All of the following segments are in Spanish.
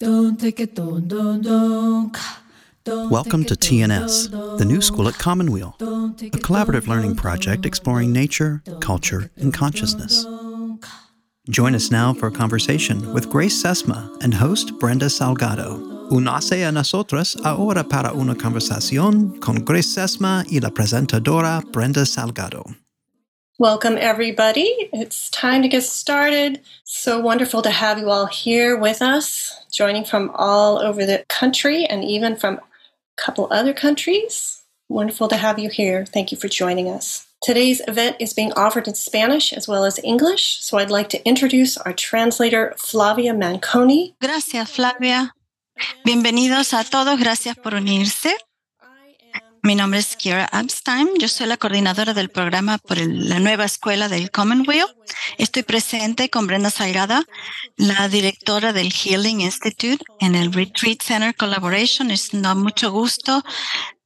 Welcome to TNS, the new school at Commonweal, a collaborative learning project exploring nature, culture, and consciousness. Join us now for a conversation with Grace Sesma and host Brenda Salgado. Unase a nosotros ahora para una conversación con Grace Sesma y la presentadora Brenda Salgado. Welcome, everybody. It's time to get started. So wonderful to have you all here with us, joining from all over the country and even from a couple other countries. Wonderful to have you here. Thank you for joining us. Today's event is being offered in Spanish as well as English, so I'd like to introduce our translator, Flavia Manconi. Gracias, Flavia. Bienvenidos a todos. Gracias por unirse. Mi nombre es Kira Abstein. Yo soy la coordinadora del programa por la nueva escuela del Commonwealth. Estoy presente con Brenda Salgada, la directora del Healing Institute en el Retreat Center Collaboration. Es mucho gusto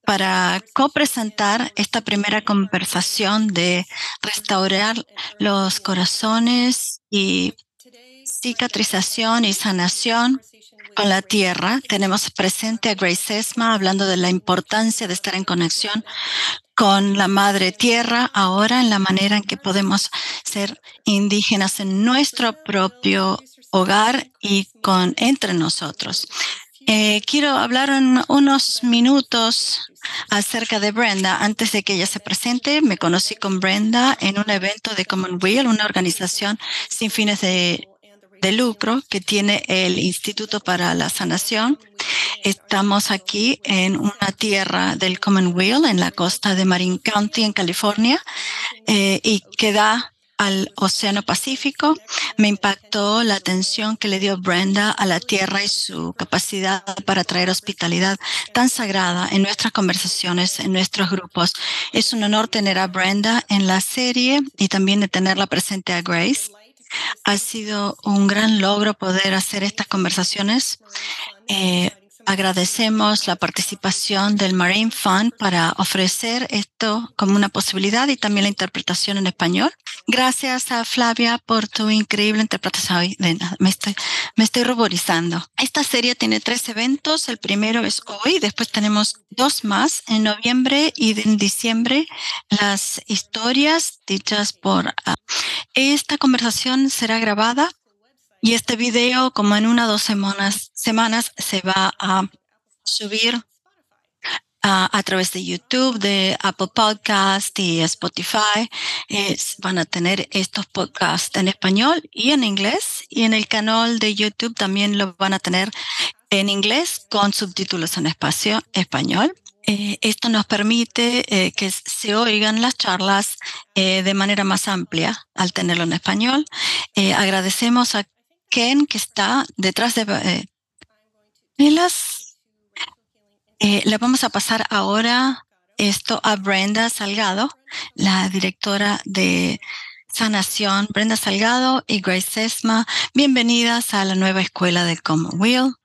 para copresentar esta primera conversación de restaurar los corazones y cicatrización y sanación con la tierra. Tenemos presente a Grace Esma hablando de la importancia de estar en conexión con la madre tierra ahora en la manera en que podemos ser indígenas en nuestro propio hogar y con entre nosotros. Eh, quiero hablar en unos minutos acerca de Brenda. Antes de que ella se presente, me conocí con Brenda en un evento de Commonweal, una organización sin fines de de lucro que tiene el Instituto para la Sanación. Estamos aquí en una tierra del Commonwealth, en la costa de Marin County, en California, eh, y que da al Océano Pacífico. Me impactó la atención que le dio Brenda a la tierra y su capacidad para traer hospitalidad tan sagrada en nuestras conversaciones, en nuestros grupos. Es un honor tener a Brenda en la serie y también de tenerla presente a Grace. Ha sido un gran logro poder hacer estas conversaciones. Eh, agradecemos la participación del Marine Fund para ofrecer esto como una posibilidad y también la interpretación en español. Gracias a Flavia por tu increíble interpretación. Me estoy, me estoy ruborizando. Esta serie tiene tres eventos. El primero es hoy, después tenemos dos más en noviembre y en diciembre. Las historias dichas por... Ah, esta conversación será grabada y este video, como en una o dos semanas, semanas, se va a subir a través de YouTube, de Apple Podcast y Spotify. van a tener estos podcasts en español y en inglés. Y en el canal de YouTube también lo van a tener en inglés con subtítulos en español. Eh, esto nos permite eh, que se oigan las charlas eh, de manera más amplia al tenerlo en español. agradecemos a Ken, que está detrás de, las... Eh, vamos a pasar ahora esto a Brenda Salgado, la directora de Sanación, Brenda Salgado y Grace Sesma. Bienvenidas a la nueva escuela del Commonwealth.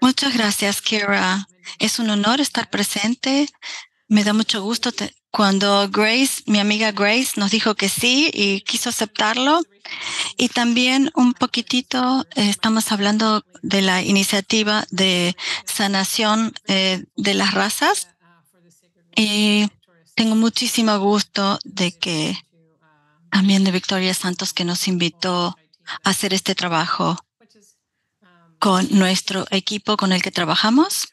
Muchas gracias, Kira. Es un honor estar presente. Me da mucho gusto cuando Grace, mi amiga Grace, nos dijo que sí y quiso aceptarlo. Y también un poquitito eh, estamos hablando de la iniciativa de sanación eh, de las razas. Y tengo muchísimo gusto de que también de Victoria Santos que nos invitó a hacer este trabajo con nuestro equipo con el que trabajamos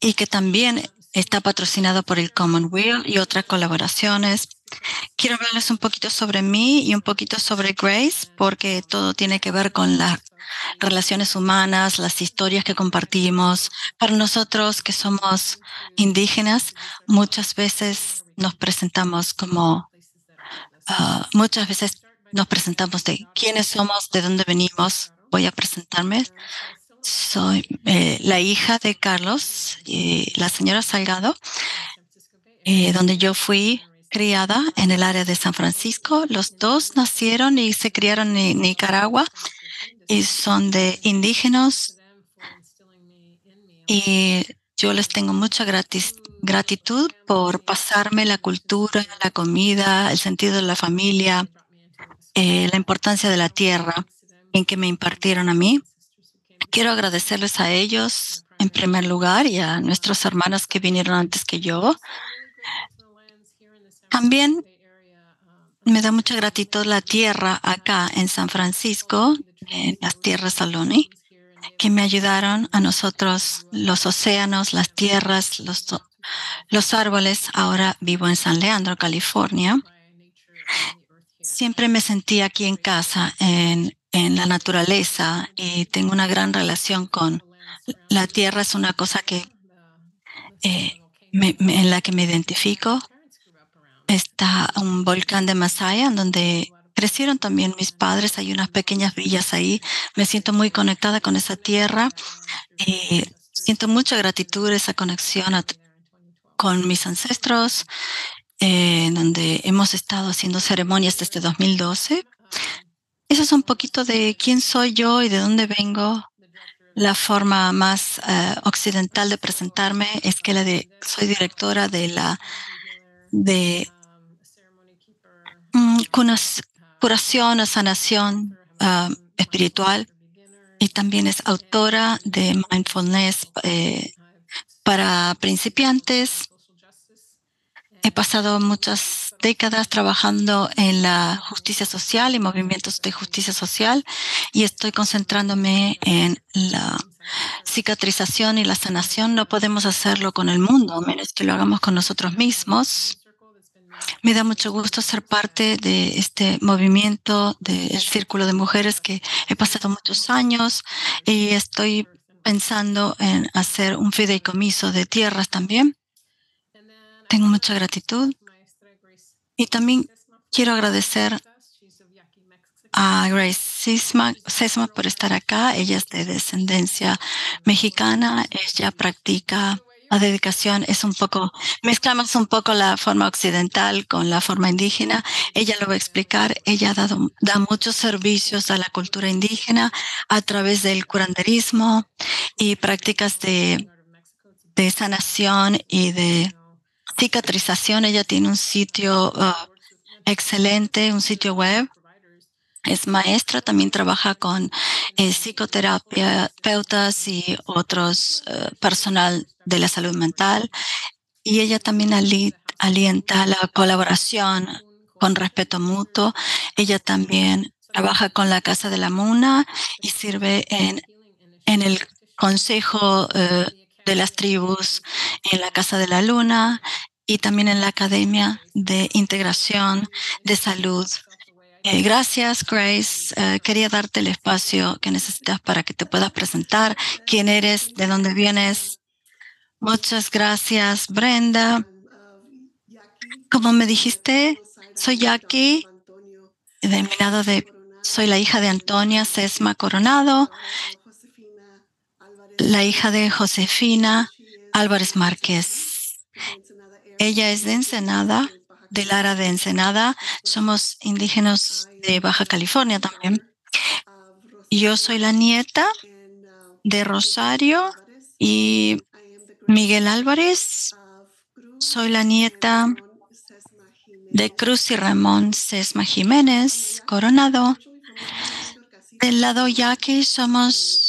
y que también Está patrocinado por el Commonwealth y otras colaboraciones. Quiero hablarles un poquito sobre mí y un poquito sobre Grace, porque todo tiene que ver con las relaciones humanas, las historias que compartimos. Para nosotros que somos indígenas, muchas veces nos presentamos como, ah, muchas veces nos presentamos de quiénes somos, de dónde venimos. Voy a presentarme. Soy eh, la hija de Carlos y la señora Salgado, eh, donde yo fui criada en el área de San Francisco. Los dos nacieron y se criaron en Nicaragua y son de indígenas. Y yo les tengo mucha gratitud por pasarme la cultura, la comida, el sentido de la familia, eh, la importancia de la tierra en que me impartieron a mí quiero agradecerles a ellos en primer lugar y a nuestros hermanos que vinieron antes que yo. También me da mucha gratitud la tierra acá en San Francisco, en las tierras Saloni, que me ayudaron a nosotros, los océanos, las tierras, los, los árboles. Ahora vivo en San Leandro, California. Siempre me sentí aquí en casa, en, en la naturaleza, y tengo una gran relación con la tierra. Es una cosa que eh, en la que me identifico está un volcán de Masaya, donde crecieron también mis padres. Hay unas pequeñas villas ahí. Me siento muy conectada con esa tierra. y siento mucha gratitud, esa conexión con mis ancestros, eh, donde hemos estado haciendo ceremonias desde 2012. Eso es un poquito de quién soy yo y de dónde vengo. La forma más eh, occidental de presentarme es que la de, soy directora de la de mm, curación o sanación ah, espiritual y también es autora de mindfulness eh, para principiantes. He pasado muchas décadas trabajando en la justicia social y movimientos de justicia social y estoy concentrándome en la cicatrización y la sanación. No podemos hacerlo con el mundo, menos que lo hagamos con nosotros mismos. Me da mucho gusto ser parte de este movimiento del Círculo de Mujeres que he pasado muchos años y estoy pensando en hacer un fideicomiso de tierras también. Tengo mucha gratitud y también quiero agradecer a Grace Sesma, por estar acá. Ella es de descendencia mexicana. Ella practica la dedicación es un poco, mezclamos un poco la forma occidental con la forma indígena. Ella lo va a explicar. Ella ha dado, da muchos servicios a la cultura indígena a través del curanderismo y prácticas de, de sanación y de cicatrización. Ella tiene un sitio uh, excelente, un sitio web es maestra, también trabaja con eh, psicoterapeutas y otros eh, personal de la salud mental. Y ella también alienta la colaboración con respeto mutuo. Ella también trabaja con la Casa de la Muna y sirve en, en el Consejo eh, de las Tribus, en la Casa de la Luna y también en la Academia de Integración de Salud eh, gracias, Grace. Eh, quería darte el espacio que necesitas para que te puedas presentar quién eres, de dónde vienes. Muchas gracias, Brenda. Como me dijiste, soy Jackie, denominado de, soy la hija de Antonia Sesma Coronado, la hija de Josefina Álvarez Márquez. Ella es de Ensenada de Lara de Ensenada. Somos indígenas de Baja California también. Yo soy la nieta de Rosario y Miguel Álvarez. Soy la nieta de Cruz y Ramón Sesma Jiménez Coronado. Del lado yaqui somos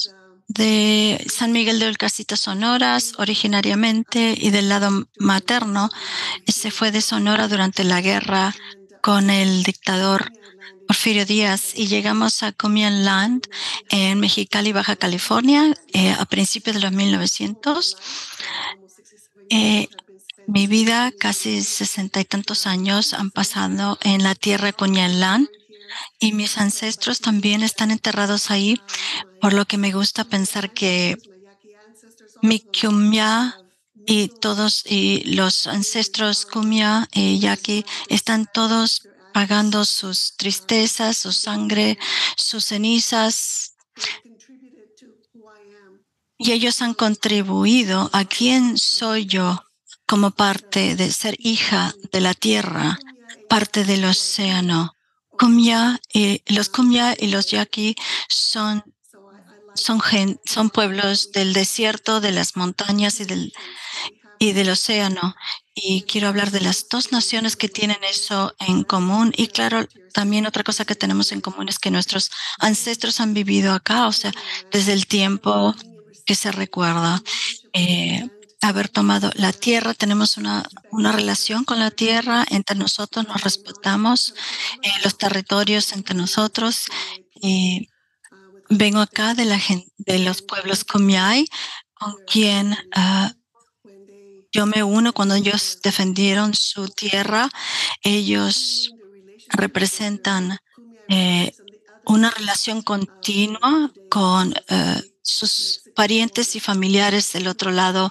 de San Miguel de Olcasita, Sonoras, originariamente, y del lado materno, se fue de Sonora durante la guerra con el dictador Porfirio Díaz y llegamos a Comian Land en Mexicali, Baja California, eh, a principios de los 1900. Eh, mi vida, casi sesenta y tantos años, han pasado en la tierra Comian Land y mis ancestros también están enterrados ahí, por lo que me gusta pensar que mi Kumya y todos y los ancestros Kumya y Yaki están todos pagando sus tristezas, su sangre, sus cenizas. Y ellos han contribuido a quién soy yo como parte de ser hija de la tierra, parte del océano, Kumya, y los Kumya y los Yaqui son, son, son pueblos del desierto, de las montañas y del, y del océano. Y quiero hablar de las dos naciones que tienen eso en común. Y claro, también otra cosa que tenemos en común es que nuestros ancestros han vivido acá, o sea, desde el tiempo que se recuerda. Eh, haber tomado la tierra, tenemos una, una relación con la tierra, entre nosotros nos respetamos, eh, los territorios entre nosotros. Eh, vengo acá de, la de los pueblos Kumiai, con quien uh, yo me uno cuando ellos defendieron su tierra. Ellos representan eh, una relación continua con eh, sus parientes y familiares del otro lado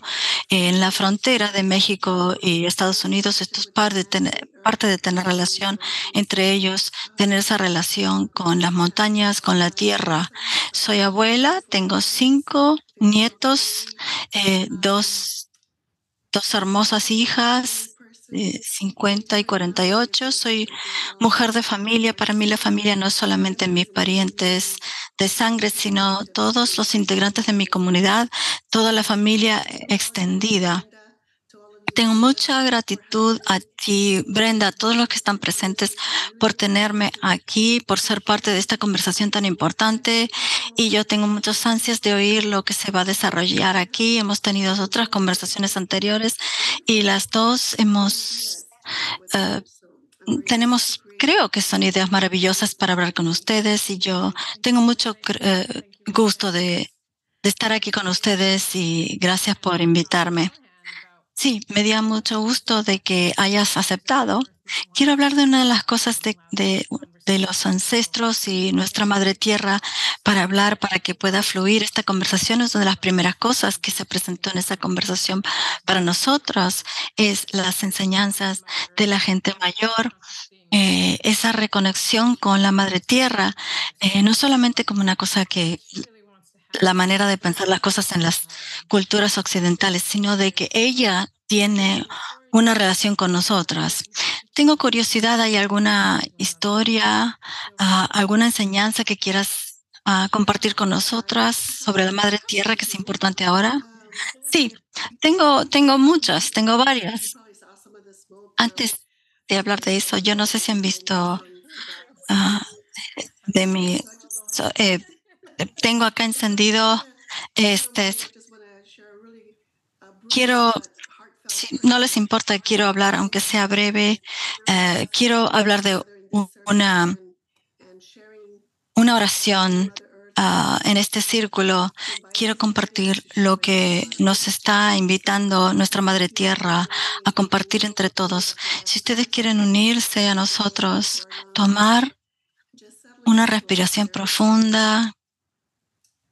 en la frontera de México y Estados Unidos. Esto es parte de, tener, parte de tener relación entre ellos, tener esa relación con las montañas, con la tierra. Soy abuela, tengo cinco nietos, eh, dos dos hermosas hijas, 50 y 48. Soy mujer de familia. Para mí la familia no es solamente mis parientes de sangre, sino todos los integrantes de mi comunidad, toda la familia extendida. Tengo mucha gratitud a ti, Brenda, a todos los que están presentes por tenerme aquí, por ser parte de esta conversación tan importante. Y yo tengo muchas ansias de oír lo que se va a desarrollar aquí. Hemos tenido otras conversaciones anteriores y las dos hemos, uh, tenemos, creo que son ideas maravillosas para hablar con ustedes y yo tengo mucho uh, gusto de, de estar aquí con ustedes y gracias por invitarme. Sí, me dio mucho gusto de que hayas aceptado. Quiero hablar de una de las cosas de, de, de, los ancestros y nuestra madre tierra para hablar, para que pueda fluir esta conversación. Es una de las primeras cosas que se presentó en esa conversación para nosotros, es las enseñanzas de la gente mayor, eh, esa reconexión con la madre tierra, eh, no solamente como una cosa que la manera de pensar las cosas en las culturas occidentales, sino de que ella tiene una relación con nosotras. Tengo curiosidad, ¿hay alguna historia, uh, alguna enseñanza que quieras uh, compartir con nosotras sobre la Madre Tierra que es importante ahora? Sí, tengo, tengo muchas, tengo varias. Antes de hablar de eso, yo no sé si han visto uh, de mi eh, tengo acá encendido este. Quiero, no les importa, quiero hablar, aunque sea breve, eh, quiero hablar de una, una oración uh, en este círculo. Quiero compartir lo que nos está invitando nuestra Madre Tierra a compartir entre todos. Si ustedes quieren unirse a nosotros, tomar una respiración profunda,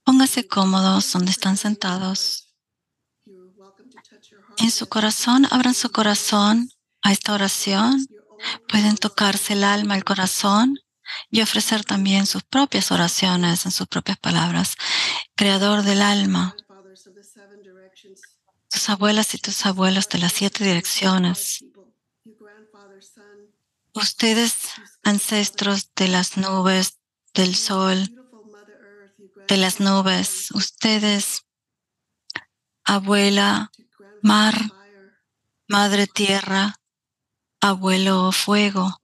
Póngase cómodos donde están sentados. En su corazón, abran su corazón a esta oración. Pueden tocarse el alma, el corazón y ofrecer también sus propias oraciones en sus propias palabras. Creador del alma, tus abuelas y tus abuelos de las siete direcciones, ustedes ancestros de las nubes, del sol, de las nubes, ustedes, abuela, mar, madre tierra, abuelo fuego,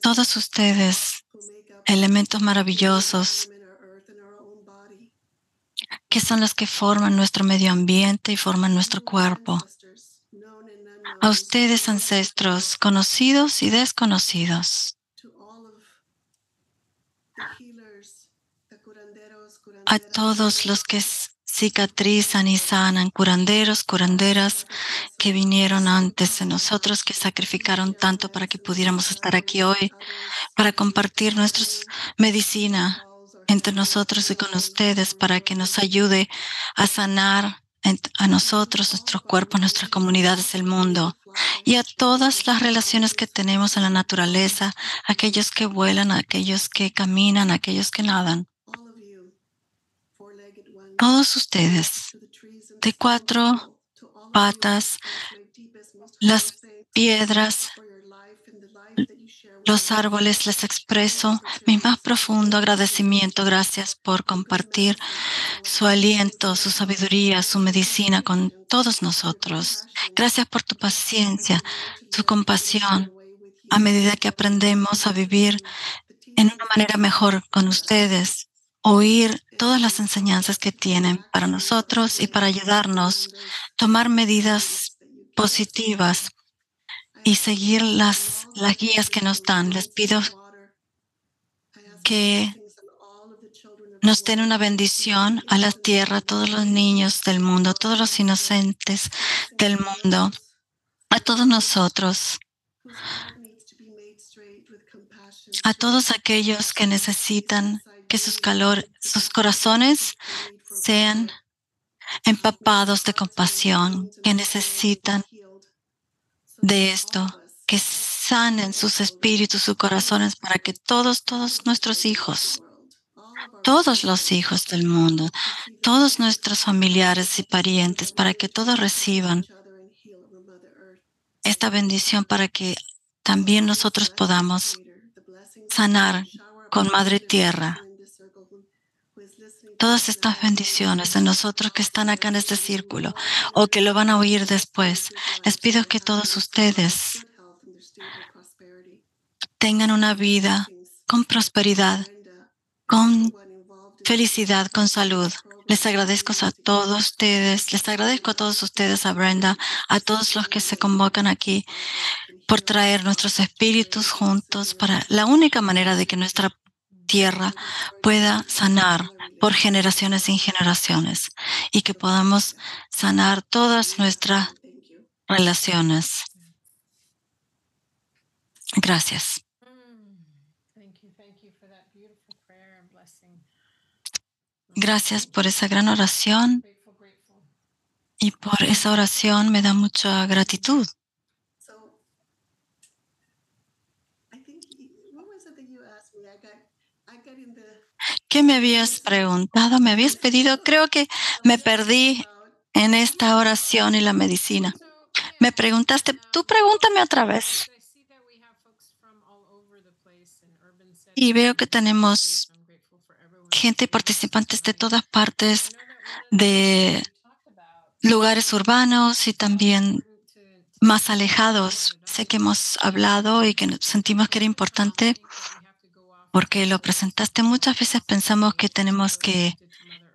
todos ustedes, elementos maravillosos que son los que forman nuestro medio ambiente y forman nuestro cuerpo. A ustedes, ancestros, conocidos y desconocidos. a todos los que cicatrizan y sanan, curanderos, curanderas que vinieron antes de nosotros, que sacrificaron tanto para que pudiéramos estar aquí hoy, para compartir nuestra medicina entre nosotros y con ustedes, para que nos ayude a sanar a nosotros, nuestros cuerpos, nuestras comunidades, el mundo y a todas las relaciones que tenemos en la naturaleza, aquellos que vuelan, aquellos que caminan, aquellos que nadan todos ustedes de cuatro patas, las piedras, los árboles les expreso mi más profundo agradecimiento. Gracias por compartir su aliento, su sabiduría, su medicina con todos nosotros. Gracias por tu paciencia, tu compasión. A medida que aprendemos a vivir en una manera mejor con ustedes, oír todas las enseñanzas que tienen para nosotros y para ayudarnos a tomar medidas positivas y seguir las, las guías que nos dan. Les pido que nos den una bendición a la tierra, a todos los niños del mundo, a todos los inocentes del mundo, a todos nosotros, a todos aquellos que necesitan que sus calor, sus corazones sean empapados de compasión, que necesitan de esto, que sanen sus espíritus, sus corazones, para que todos, todos nuestros hijos, todos los hijos del mundo, todos nuestros familiares y parientes, para que todos reciban esta bendición, para que también nosotros podamos sanar con Madre Tierra todas estas bendiciones de nosotros que están acá en este círculo o que lo van a oír después. Les pido que todos ustedes tengan una vida con prosperidad, con felicidad, con salud. Les agradezco a todos ustedes, les agradezco a todos ustedes, a Brenda, a todos los que se convocan aquí por traer nuestros espíritus juntos para la única manera de que nuestra tierra pueda sanar por generaciones y generaciones y que podamos sanar todas nuestras relaciones. Gracias. Gracias por esa gran oración y por esa oración me da mucha gratitud. ¿Qué me habías preguntado? ¿Me habías pedido? Creo que me perdí en esta oración y la medicina. Me preguntaste, tú pregúntame otra vez. Y veo que tenemos gente y participantes de todas partes, de lugares urbanos y también más alejados. Sé que hemos hablado y que sentimos que era importante porque lo presentaste. Muchas veces pensamos que tenemos que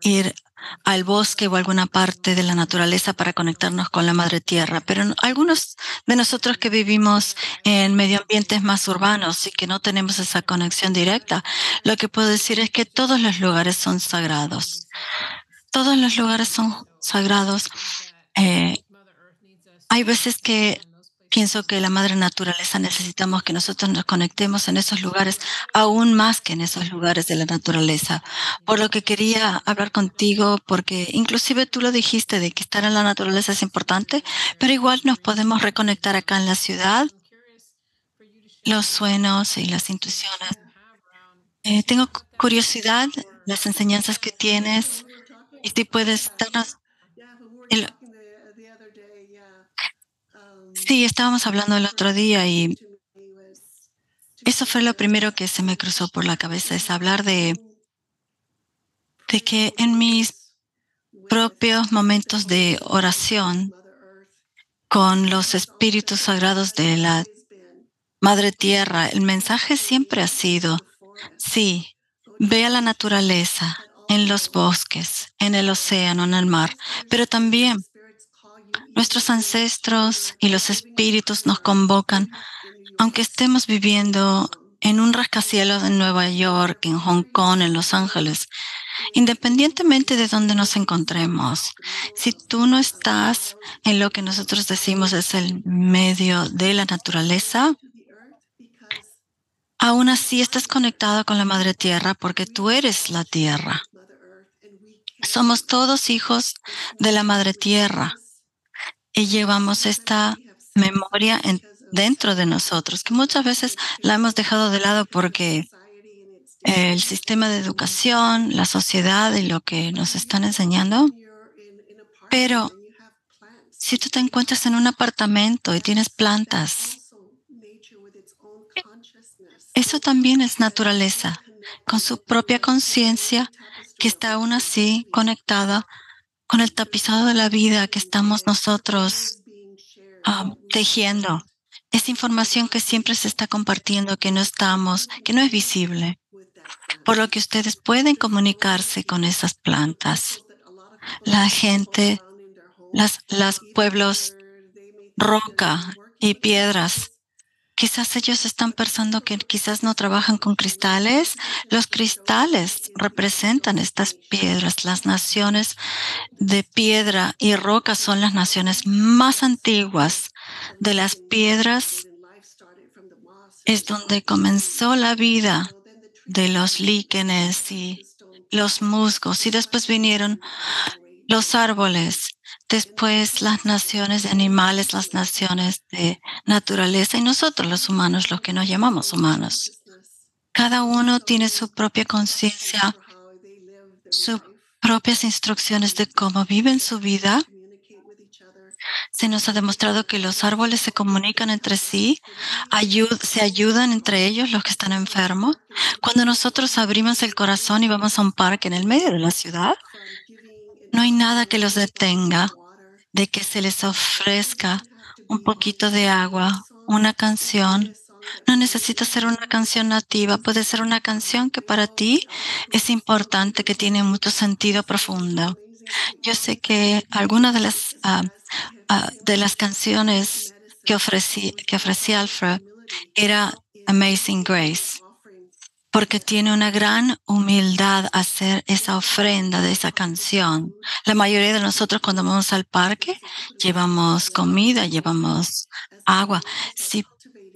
ir al bosque o alguna parte de la naturaleza para conectarnos con la madre tierra, pero algunos de nosotros que vivimos en medio ambientes más urbanos y que no tenemos esa conexión directa, lo que puedo decir es que todos los lugares son sagrados. Todos los lugares son sagrados. Eh, hay veces que Pienso que la madre naturaleza necesitamos que nosotros nos conectemos en esos lugares aún más que en esos lugares de la naturaleza. Por lo que quería hablar contigo, porque inclusive tú lo dijiste de que estar en la naturaleza es importante, pero igual nos podemos reconectar acá en la ciudad, los sueños y las intuiciones. Eh, tengo curiosidad, las enseñanzas que tienes, y si puedes darnos el, Sí, estábamos hablando el otro día y eso fue lo primero que se me cruzó por la cabeza, es hablar de, de que en mis propios momentos de oración con los espíritus sagrados de la Madre Tierra, el mensaje siempre ha sido, sí, ve a la naturaleza, en los bosques, en el océano, en el mar, pero también Nuestros ancestros y los espíritus nos convocan, aunque estemos viviendo en un rascacielos en Nueva York, en Hong Kong, en Los Ángeles, independientemente de dónde nos encontremos. Si tú no estás en lo que nosotros decimos es el medio de la naturaleza, aún así estás conectado con la Madre Tierra porque tú eres la Tierra. Somos todos hijos de la Madre Tierra y llevamos esta memoria dentro de nosotros, que muchas veces la hemos dejado de lado porque el sistema de educación, la sociedad y lo que nos están enseñando. Pero si tú te encuentras en un apartamento y tienes plantas, Eso también es naturaleza, con su propia conciencia que está aún así conectada con el tapizado de la vida que estamos nosotros um, tejiendo. Es información que siempre se está compartiendo, que no estamos, que no es visible. Por lo que ustedes pueden comunicarse con esas plantas. La gente, las, las pueblos roca y piedras Quizás ellos están pensando que quizás no trabajan con cristales. Los cristales representan estas piedras. Las naciones de piedra y roca son las naciones más antiguas. De las piedras es donde comenzó la vida de los líquenes y los musgos y después vinieron los árboles después las naciones de animales, las naciones de naturaleza y nosotros los humanos, los que nos llamamos humanos. Cada uno tiene su propia conciencia, sus propias instrucciones de cómo viven su vida. Se nos ha demostrado que los árboles se comunican entre sí, se ayudan entre ellos los que están enfermos. Cuando nosotros abrimos el corazón y vamos a un parque en el medio de la ciudad, no hay nada que los detenga de que se les ofrezca un poquito de agua, una canción. No necesita ser una canción nativa, puede ser una canción que para ti es importante, que tiene mucho sentido profundo. Yo sé que algunas de las ah, de las canciones que ofrecí que ofrecía Alfred era Amazing Grace porque tiene una gran humildad hacer esa ofrenda de esa canción. La mayoría de nosotros cuando vamos al parque llevamos comida, llevamos agua. Si,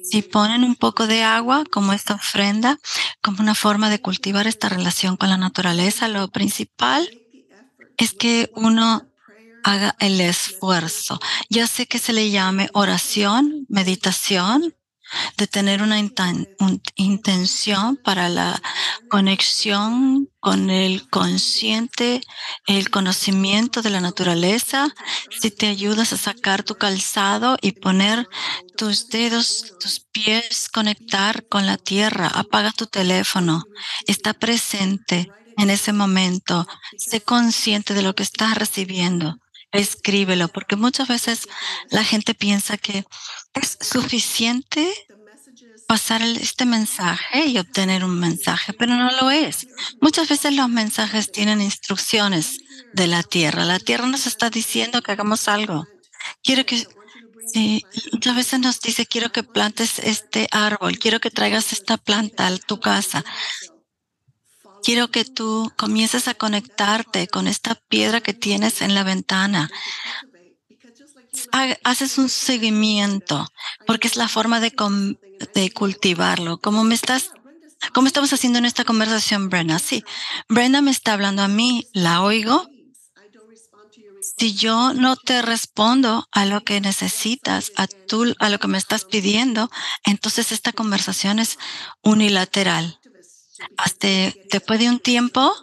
si ponen un poco de agua como esta ofrenda, como una forma de cultivar esta relación con la naturaleza, lo principal es que uno haga el esfuerzo. Ya sé que se le llame oración, meditación, de tener una intención para la conexión con el consciente, el conocimiento de la naturaleza, si te ayudas a sacar tu calzado y poner tus dedos, tus pies, conectar con la tierra, apaga tu teléfono, está presente en ese momento, sé consciente de lo que estás recibiendo. Escríbelo, porque muchas veces la gente piensa que es suficiente pasar este mensaje y obtener un mensaje, pero no lo es. Muchas veces los mensajes tienen instrucciones de la tierra. La tierra nos está diciendo que hagamos algo. Quiero que, muchas veces nos dice, quiero que plantes este árbol, quiero que traigas esta planta a tu casa. Quiero que tú comiences a conectarte con esta piedra que tienes en la ventana. Haces un seguimiento porque es la forma de, de cultivarlo. Como me estás ¿Cómo estamos haciendo en esta conversación, Brenda? Sí, Brenda me está hablando a mí, la oigo. Si yo no te respondo a lo que necesitas, a, tú, a lo que me estás pidiendo, entonces esta conversación es unilateral hasta después de un tiempo,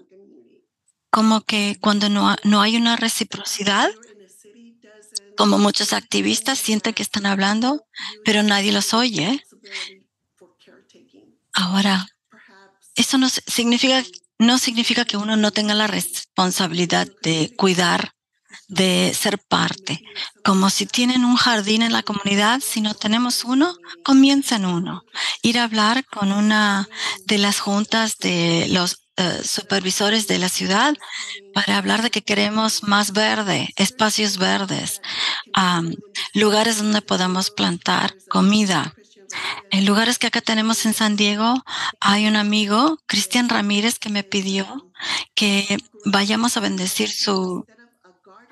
como que cuando no, no hay una reciprocidad, como muchos activistas sienten que están hablando, pero nadie los oye. Ahora, eso no significa, no significa que uno no tenga la responsabilidad de cuidar de ser parte. Como si tienen un jardín en la comunidad, si no tenemos uno, comiencen uno. Ir a hablar con una de las juntas de los eh, supervisores de la ciudad para hablar de que queremos más verde, espacios verdes, lugares donde podamos plantar comida. En lugares que acá tenemos en San Diego, hay un amigo, Cristian Ramírez, que me pidió que vayamos a bendecir su,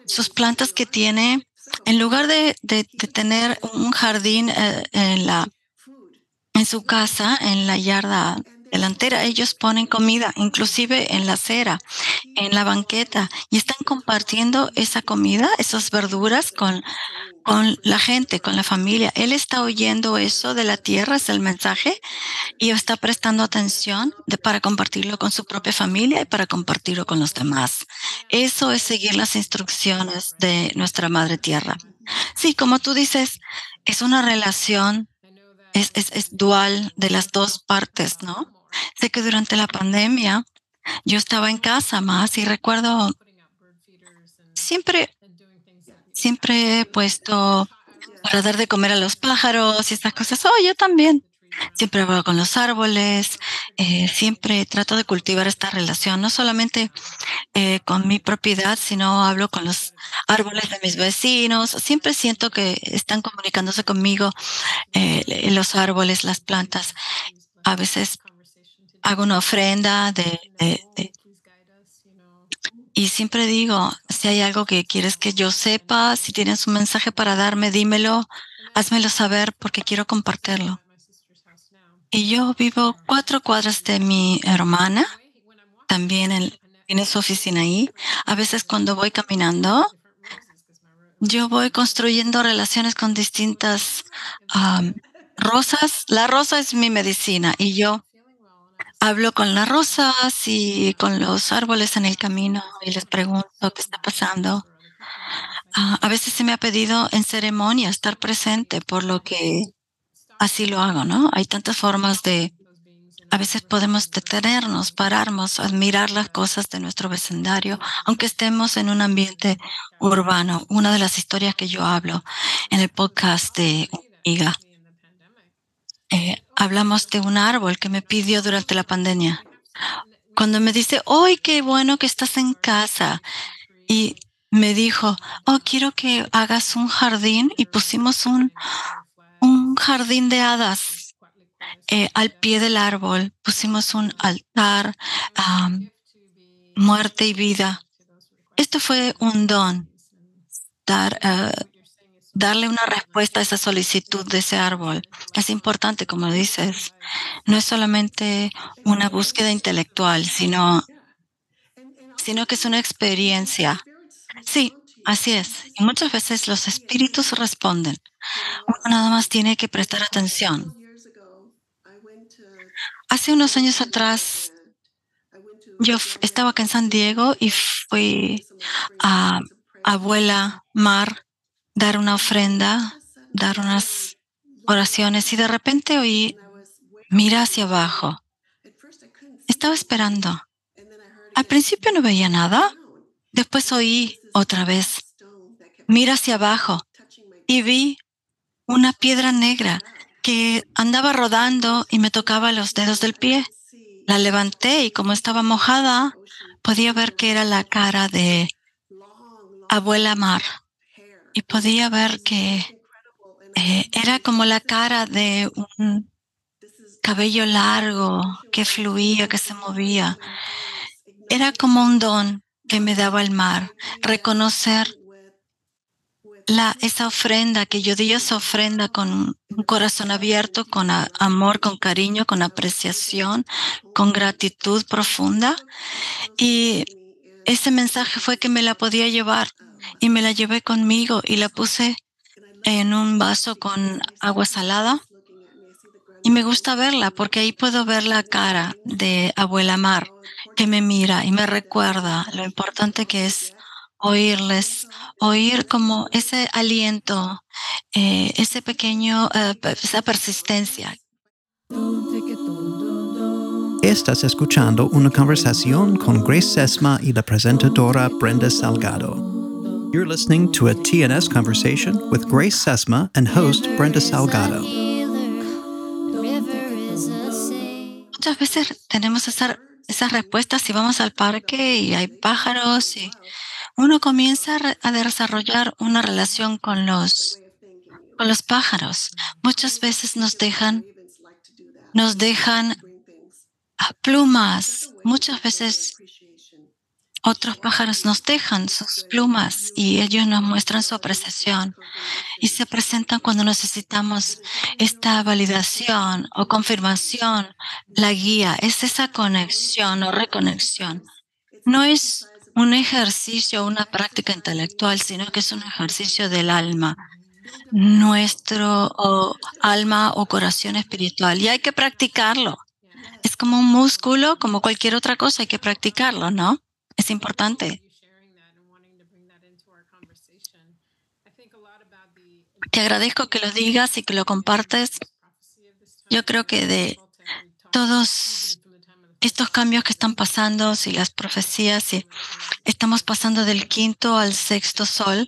sus plantas que tiene, en lugar de, tener un jardín eh, en, la, en su casa, en la yarda delantera, ellos ponen comida, inclusive en la acera, en la banqueta, y están compartiendo esa comida, esas verduras con, con la gente, con la familia. Él está oyendo eso de la tierra, es el mensaje, y está prestando atención para compartirlo con su propia familia y para compartirlo con los demás. Eso es seguir las instrucciones de nuestra madre tierra. Sí, como tú dices, es una relación es, es dual de las dos partes, ¿no? Sé que durante la pandemia yo estaba en casa más y recuerdo siempre, siempre he puesto para dar de comer a los pájaros y estas cosas. Oh, yo también. Siempre voy con los árboles, eh, siempre trato de cultivar esta relación, no solamente eh, con mi propiedad, sino hablo con los árboles de mis vecinos. Siempre siento que están comunicándose conmigo eh, los árboles, las plantas. A veces hago una ofrenda de, de, de, y siempre digo, si hay algo que quieres que yo sepa, si tienes un mensaje para darme, dímelo, házmelo saber porque quiero compartirlo. Y yo vivo cuatro cuadras de mi hermana, también en, tiene su oficina ahí. A veces cuando voy caminando, yo voy construyendo relaciones con distintas um, rosas. La rosa es mi medicina y yo hablo con las rosas y con los árboles en el camino y les pregunto qué está pasando. Uh, a veces se me ha pedido en ceremonia estar presente, por lo que así lo hago, ¿no? Hay tantas formas de, a veces podemos detenernos, pararnos, admirar las cosas de nuestro vecindario, aunque estemos en un ambiente urbano. Una de las historias que yo hablo en el podcast de Iga eh, hablamos de un árbol que me pidió durante la pandemia. Cuando me dice, ¡ay, qué bueno que estás en casa! Y me dijo, oh, quiero que hagas un jardín y pusimos un, un jardín de hadas eh, al pie del árbol. Pusimos un altar, um, muerte y vida. Esto fue un don, dar, uh, darle una respuesta a esa solicitud de ese árbol. Es importante, como dices, no es solamente una búsqueda intelectual, sino, sino que es una experiencia. Sí, así es. Y muchas veces los espíritus responden. Uno nada más tiene que prestar atención. Hace unos años atrás, yo estaba acá en San Diego y fui a Abuela Mar dar una ofrenda, dar unas oraciones y de repente oí, mira hacia abajo. Estaba esperando. Al principio no veía nada. Después oí otra vez, mira hacia abajo y vi una piedra negra que andaba rodando y me tocaba los dedos del pie. La levanté y como estaba mojada, podía ver que era la cara de abuela Mar y podía ver que eh, era como la cara de un cabello largo que fluía, que se movía. Era como un don que me daba el mar, reconocer la, esa ofrenda, que yo di esa ofrenda con un corazón abierto, con amor, con cariño, con apreciación, con gratitud profunda. Y ese mensaje fue que me la podía llevar y me la llevé conmigo y la puse en un vaso con agua salada. Y me gusta verla porque ahí puedo ver la cara de abuela Mar que me mira y me recuerda lo importante que es oírles, oír como ese aliento, eh, ese pequeño, uh, esa persistencia. Estás escuchando una conversación con Grace Sesma y la presentadora Brenda Salgado. You're listening to a TNS conversation with Grace Sesma and host Brenda Salgado. Muchas veces tenemos esa, esas respuestas si vamos al parque y hay pájaros y uno comienza a desarrollar una relación con los, con los pájaros. Muchas veces nos dejan, nos dejan plumas. Muchas veces otros pájaros nos dejan sus plumas y ellos nos muestran su apreciación y se presentan cuando necesitamos esta validación o confirmación, la guía, es esa conexión o reconexión. No es un ejercicio o una práctica intelectual, sino que es un ejercicio del alma, nuestro alma o corazón espiritual y hay que practicarlo. Es como un músculo, como cualquier otra cosa, hay que practicarlo, ¿no? Es importante. Te agradezco que lo digas y que lo compartes. yo creo que de todos estos cambios que están pasando, si las profecías, si estamos pasando del quinto al sexto sol,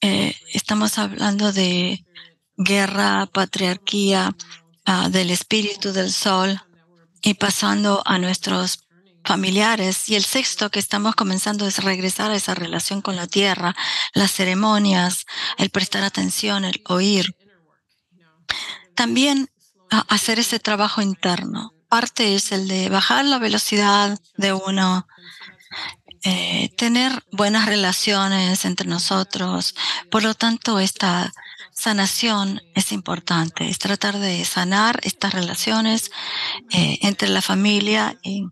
eh, estamos hablando de guerra, patriarquía, uh, del espíritu del sol y pasando a nuestros familiares. Y el sexto que estamos comenzando es regresar a esa relación con la tierra, las ceremonias, el prestar atención, el oír. También hacer ese trabajo interno. Parte es el de bajar la velocidad de uno, eh, tener buenas relaciones entre nosotros. Por lo tanto, esta sanación es importante, es tratar de sanar estas relaciones eh, entre la familia y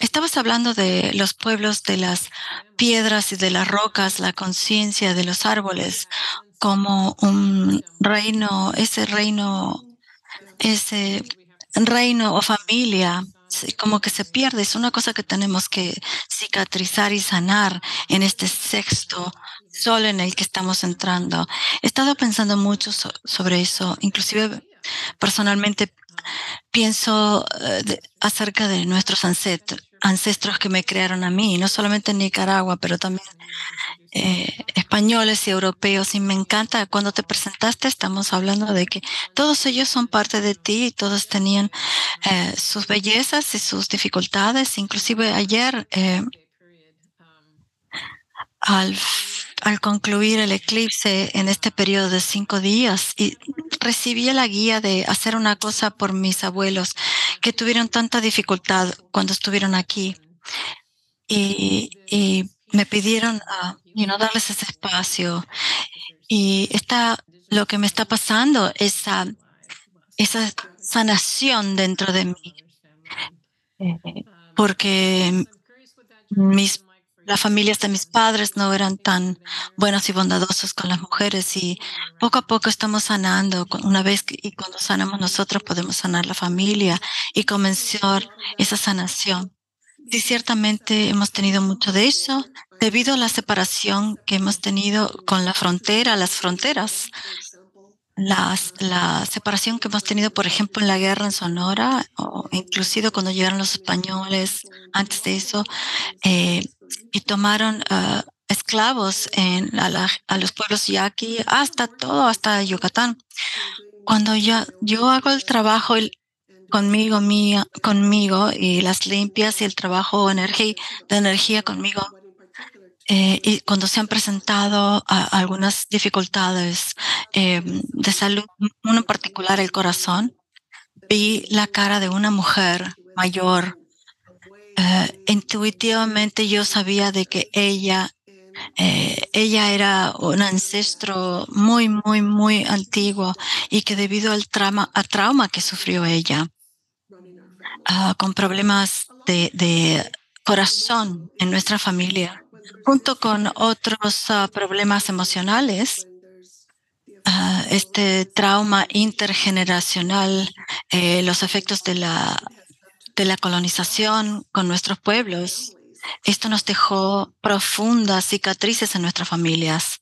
Estabas hablando de los pueblos, de las piedras y de las rocas, la conciencia de los árboles, como un reino, ese reino, ese reino o familia, como que se pierde. Es una cosa que tenemos que cicatrizar y sanar en este sexto sol en el que estamos entrando. He estado pensando mucho sobre eso, inclusive personalmente pienso eh, acerca de nuestros ancestros, que me crearon a mí, no solamente en Nicaragua, pero también eh, españoles y europeos. Y me encanta, cuando te presentaste, estamos hablando de que todos ellos son parte de ti y todos tenían eh, sus bellezas y sus dificultades. Inclusive ayer, al al concluir el eclipse en este periodo de cinco días y recibí la guía de hacer una cosa por mis abuelos que tuvieron tanta dificultad cuando estuvieron aquí. Y, me pidieron uh, darles ese espacio. Y está, lo que me está pasando, esa, esa sanación dentro de mí. Eh, porque mis las familias de mis padres no eran tan buenas y bondadosas con las mujeres y poco a poco estamos sanando. Una vez y cuando sanamos nosotros podemos sanar la familia y comenzar esa sanación. Sí, ciertamente hemos tenido mucho de eso debido a la separación que hemos tenido con la frontera, las fronteras. Las, la separación que hemos tenido, por ejemplo, en la guerra en Sonora, o inclusive cuando llegaron los españoles, antes de eso, eh, y tomaron uh, esclavos en, a, los pueblos yaqui hasta todo, hasta Yucatán. Cuando yo, yo hago el trabajo conmigo, mía, conmigo y las limpias y el trabajo energía, de energía conmigo, eh, y cuando se han presentado algunas dificultades eh, de salud, uno en particular el corazón, vi la cara de una mujer mayor eh, intuitivamente yo sabía de que ella, eh, ella era un ancestro muy, muy, muy antiguo y que debido al trauma, al trauma que sufrió ella, uh, con problemas de, corazón en nuestra familia, junto con otros uh, problemas emocionales, Uh, este trauma intergeneracional, eh, los efectos de la de la colonización con nuestros pueblos. Esto nos dejó profundas cicatrices en nuestras familias.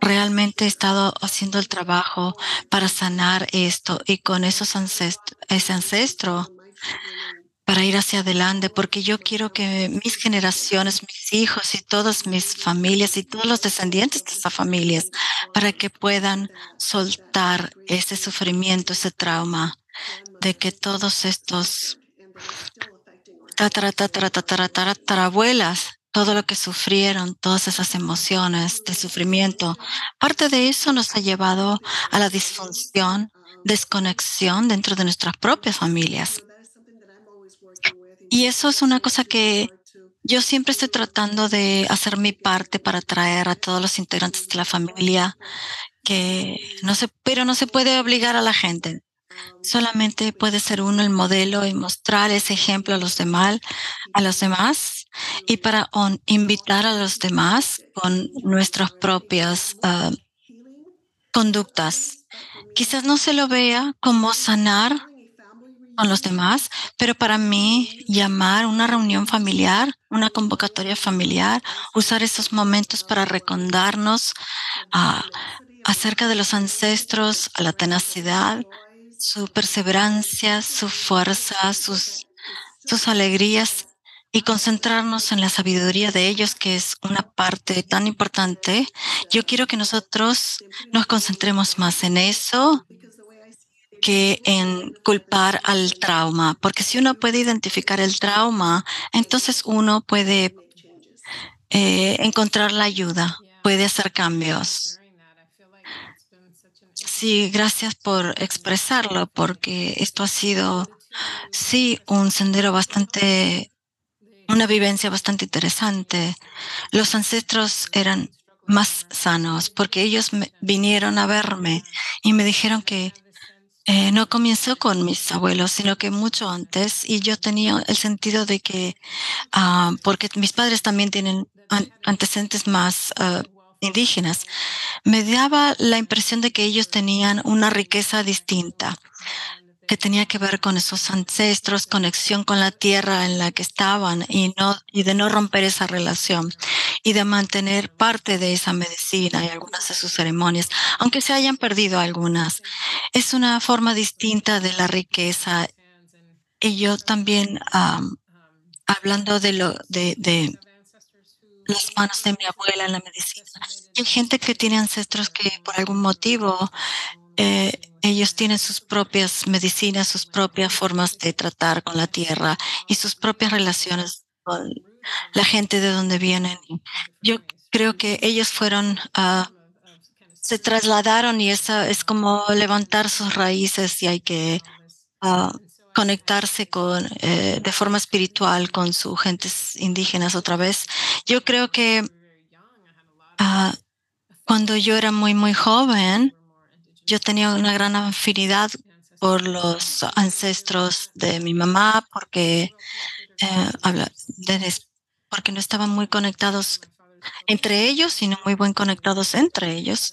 Realmente he estado haciendo el trabajo para sanar esto y con esos ese ancestro para ir hacia adelante, porque yo quiero que mis generaciones, mis hijos y todas mis familias y todos los descendientes de esas familias, para que puedan soltar ese sufrimiento, ese trauma, de que todos estos tatarabuelas, todo lo que sufrieron, todas esas emociones de sufrimiento, parte de eso nos ha llevado a la disfunción, desconexión dentro de nuestras propias familias. Y eso es una cosa que yo siempre estoy tratando de hacer mi parte para atraer a todos los integrantes de la familia, que no se, pero no se puede obligar a la gente. Solamente puede ser uno el modelo y mostrar ese ejemplo a los demás, a los demás y para invitar a los demás con nuestras propias ah, conductas. Quizás no se lo vea como sanar con los demás, pero para mí llamar una reunión familiar, una convocatoria familiar, usar esos momentos para recordarnos a, acerca de los ancestros, a la tenacidad, su perseverancia, su fuerza, sus, sus alegrías y concentrarnos en la sabiduría de ellos, que es una parte tan importante. Yo quiero que nosotros nos concentremos más en eso que en culpar al trauma, porque si uno puede identificar el trauma, entonces uno puede eh, encontrar la ayuda, puede hacer cambios. Sí, gracias por expresarlo, porque esto ha sido, sí, un sendero bastante una vivencia bastante interesante. Los ancestros eran más sanos porque ellos vinieron a verme y me dijeron que eh, no comenzó con mis abuelos, sino que mucho antes y yo tenía el sentido de que, ah, porque mis padres también tienen antecedentes más ah, indígenas, me daba la impresión de que ellos tenían una riqueza distinta que tenía que ver con esos ancestros, conexión con la tierra en la que estaban y no y de no romper esa relación y de mantener parte de esa medicina y algunas de sus ceremonias, aunque se hayan perdido algunas. Es una forma distinta de la riqueza. Y yo también hablando de lo de, las manos de mi abuela en la medicina. hay gente que tiene ancestros que por algún motivo eh, ellos tienen sus propias medicinas, sus propias formas de tratar con la tierra y sus propias relaciones con la gente de donde vienen. Yo creo que ellos fueron, uh, se trasladaron y eso es como levantar sus raíces y hay que uh, conectarse con, eh, de forma espiritual con sus gentes indígenas otra vez. Yo creo que uh, cuando yo era muy, muy joven, yo tenía una gran afinidad por los ancestros de mi mamá porque, eh, porque no estaban muy conectados entre ellos, sino muy buen conectados entre ellos.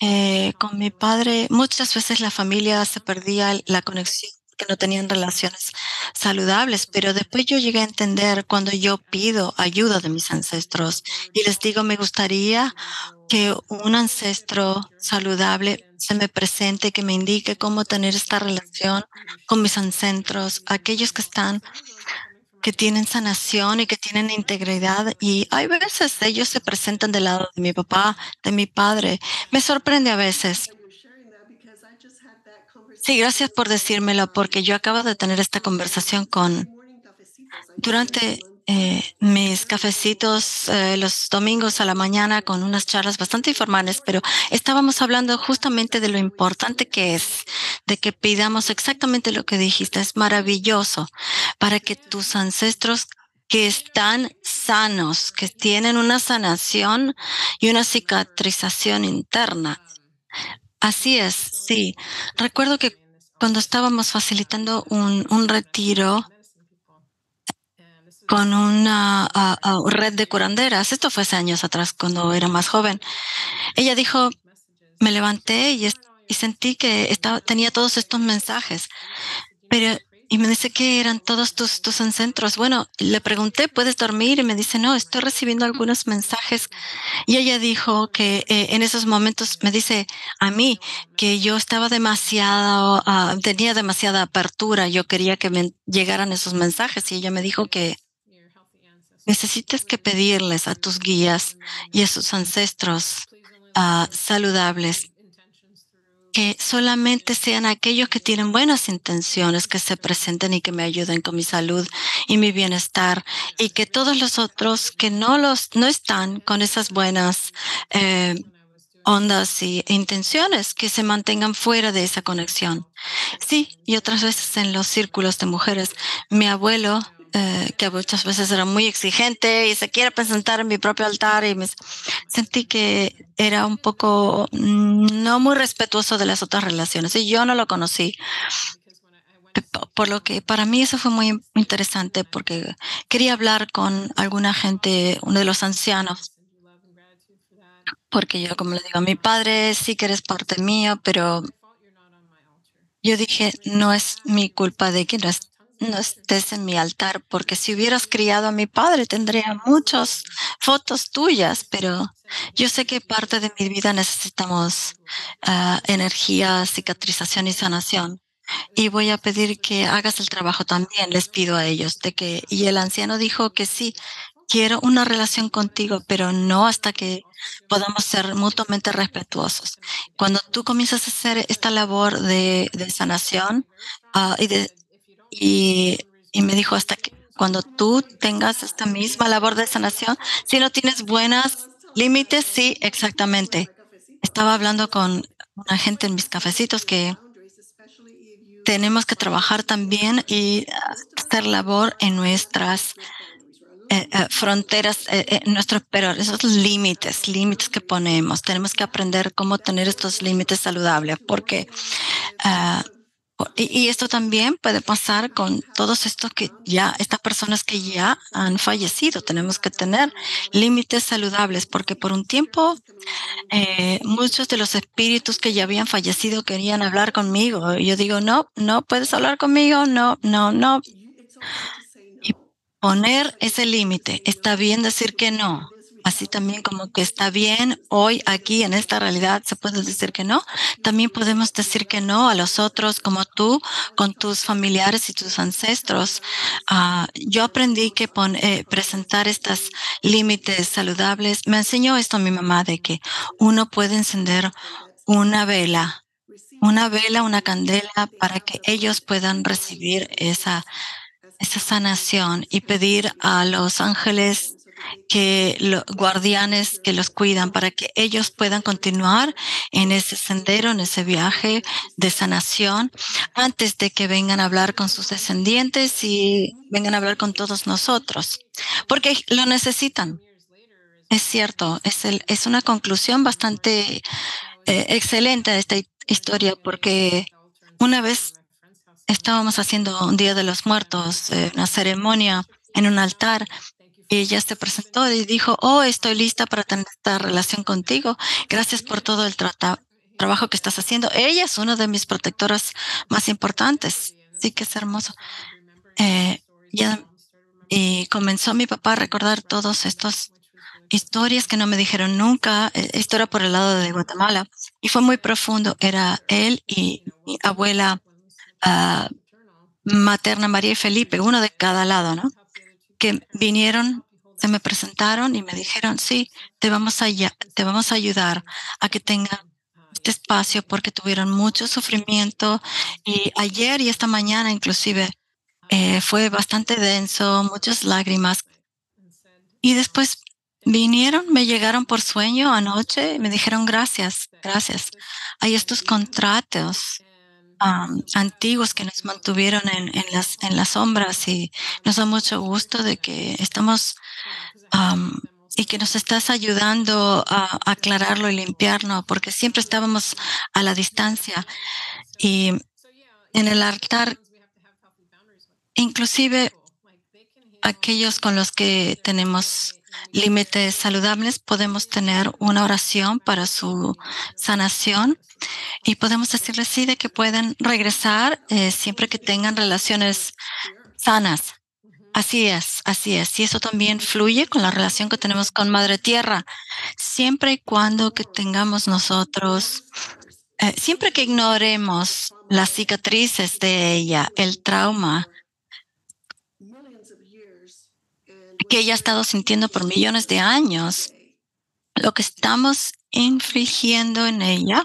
Eh, con mi padre, muchas veces la familia se perdía la conexión que no tenían relaciones saludables, pero después yo llegué a entender cuando yo pido ayuda de mis ancestros y les digo, me gustaría que un ancestro saludable se me presente, que me indique cómo tener esta relación con mis ancestros, aquellos que están, que tienen sanación y que tienen integridad. Y hay veces ellos se presentan del lado de mi papá, de mi padre. Me sorprende a veces. Sí, gracias por decírmelo, porque yo acabo de tener esta conversación con, durante eh, mis cafecitos eh, los domingos a la mañana con unas charlas bastante informales, pero estábamos hablando justamente de lo importante que es de que pidamos exactamente lo que dijiste. Es maravilloso para que tus ancestros que están sanos, que tienen una sanación y una cicatrización interna. Así es, sí. Recuerdo que cuando estábamos facilitando un, un retiro, con una red de curanderas. Esto fue hace años atrás, cuando era más joven. Ella dijo, me levanté y, sentí que tenía todos estos mensajes. Pero, y me dice que eran todos tus, tus. Bueno, le pregunté, ¿puedes dormir? Y me dice, no, estoy recibiendo algunos mensajes. Y ella dijo que eh, en esos momentos me dice a mí que yo estaba demasiado, ah, tenía demasiada apertura. Yo quería que me llegaran esos mensajes. Y ella me dijo que necesitas que pedirles a tus guías y a sus ancestros uh, saludables que solamente sean aquellos que tienen buenas intenciones que se presenten y que me ayuden con mi salud y mi bienestar y que todos los otros que no los no están con esas buenas eh, ondas y intenciones que se mantengan fuera de esa conexión. Sí, y otras veces en los círculos de mujeres. Mi abuelo eh, que muchas veces era muy exigente y se quiere presentar en mi propio altar y me sentí que era un poco mm, no muy respetuoso de las otras relaciones y yo no lo conocí. Por lo que para mí eso fue muy interesante porque quería hablar con alguna gente, uno de los ancianos, porque yo, como le digo, mi padre sí que eres parte mío, pero yo dije, no es mi culpa de que no es no estés en mi altar, porque si hubieras criado a mi padre tendría muchas fotos tuyas, pero yo sé que parte de mi vida necesitamos uh, energía, cicatrización y sanación. Y voy a pedir que hagas el trabajo también, les pido a ellos, de que, y el anciano dijo que sí, quiero una relación contigo, pero no hasta que podamos ser mutuamente respetuosos. Cuando tú comienzas a hacer esta labor de, de sanación uh, y, de, y, me dijo hasta que cuando tú tengas esta misma labor de sanación, si no tienes buenas límites, sí, exactamente. Estaba hablando con una gente en mis cafecitos que tenemos que trabajar también y hacer labor en nuestras eh, eh, fronteras, eh, nuestros, pero esos límites, límites que ponemos, tenemos que aprender cómo tener estos límites saludables, porque uh, y, esto también puede pasar con todos estos que ya, estas personas que ya han fallecido. Tenemos que tener límites saludables porque por un tiempo eh, muchos de los espíritus que ya habían fallecido querían hablar conmigo. Yo digo, no, no puedes hablar conmigo, no, no, no. Y poner ese límite. Está bien decir que no así también como que está bien hoy aquí en esta realidad se puede decir que no. También podemos decir que no a los otros como tú con tus familiares y tus ancestros. Uh, yo aprendí que eh, presentar estos límites saludables. Me enseñó esto mi mamá de que uno puede encender una vela, una vela, una candela para que ellos puedan recibir esa esa sanación y pedir a los ángeles que los guardianes que los cuidan para que ellos puedan continuar en ese sendero, en ese viaje de sanación antes de que vengan a hablar con sus descendientes y vengan a hablar con todos nosotros, porque lo necesitan. Es cierto, es, el, es una conclusión bastante eh, excelente de esta historia porque una vez estábamos haciendo un Día de los Muertos, eh, una ceremonia en un altar ella se presentó y dijo, oh, estoy lista para tener esta relación contigo. Gracias por todo el trabajo que estás haciendo. Ella es una de mis protectoras más importantes. Sí que es hermoso. Eh, ya, y comenzó mi papá a recordar todos estos historias que no me dijeron nunca. Eh, esto era por el lado de Guatemala y fue muy profundo. Era él y mi abuela uh, materna María y Felipe, uno de cada lado, ¿no? Que vinieron, se me presentaron y me dijeron, sí, te vamos a, te vamos a ayudar a que tengan este espacio porque tuvieron mucho sufrimiento y ayer y esta mañana inclusive eh, fue bastante denso, muchas lágrimas. Y después vinieron, me llegaron por sueño anoche y me dijeron gracias, gracias. Hay estos contratos um, antiguos que nos mantuvieron en, en, las, en las sombras y nos da mucho gusto de que estamos um, y que nos estás ayudando a, aclararlo y limpiarlo, porque siempre estábamos a la distancia. Y en el altar, inclusive aquellos con los que tenemos límites saludables, podemos tener una oración para su sanación y podemos decirles sí de que pueden regresar eh, siempre que tengan relaciones sanas. Así es, así es. Y eso también fluye con la relación que tenemos con Madre Tierra. Siempre y cuando que tengamos nosotros, eh, siempre que ignoremos las cicatrices de ella, el trauma, que ella ha estado sintiendo por millones de años, lo que estamos infligiendo en ella,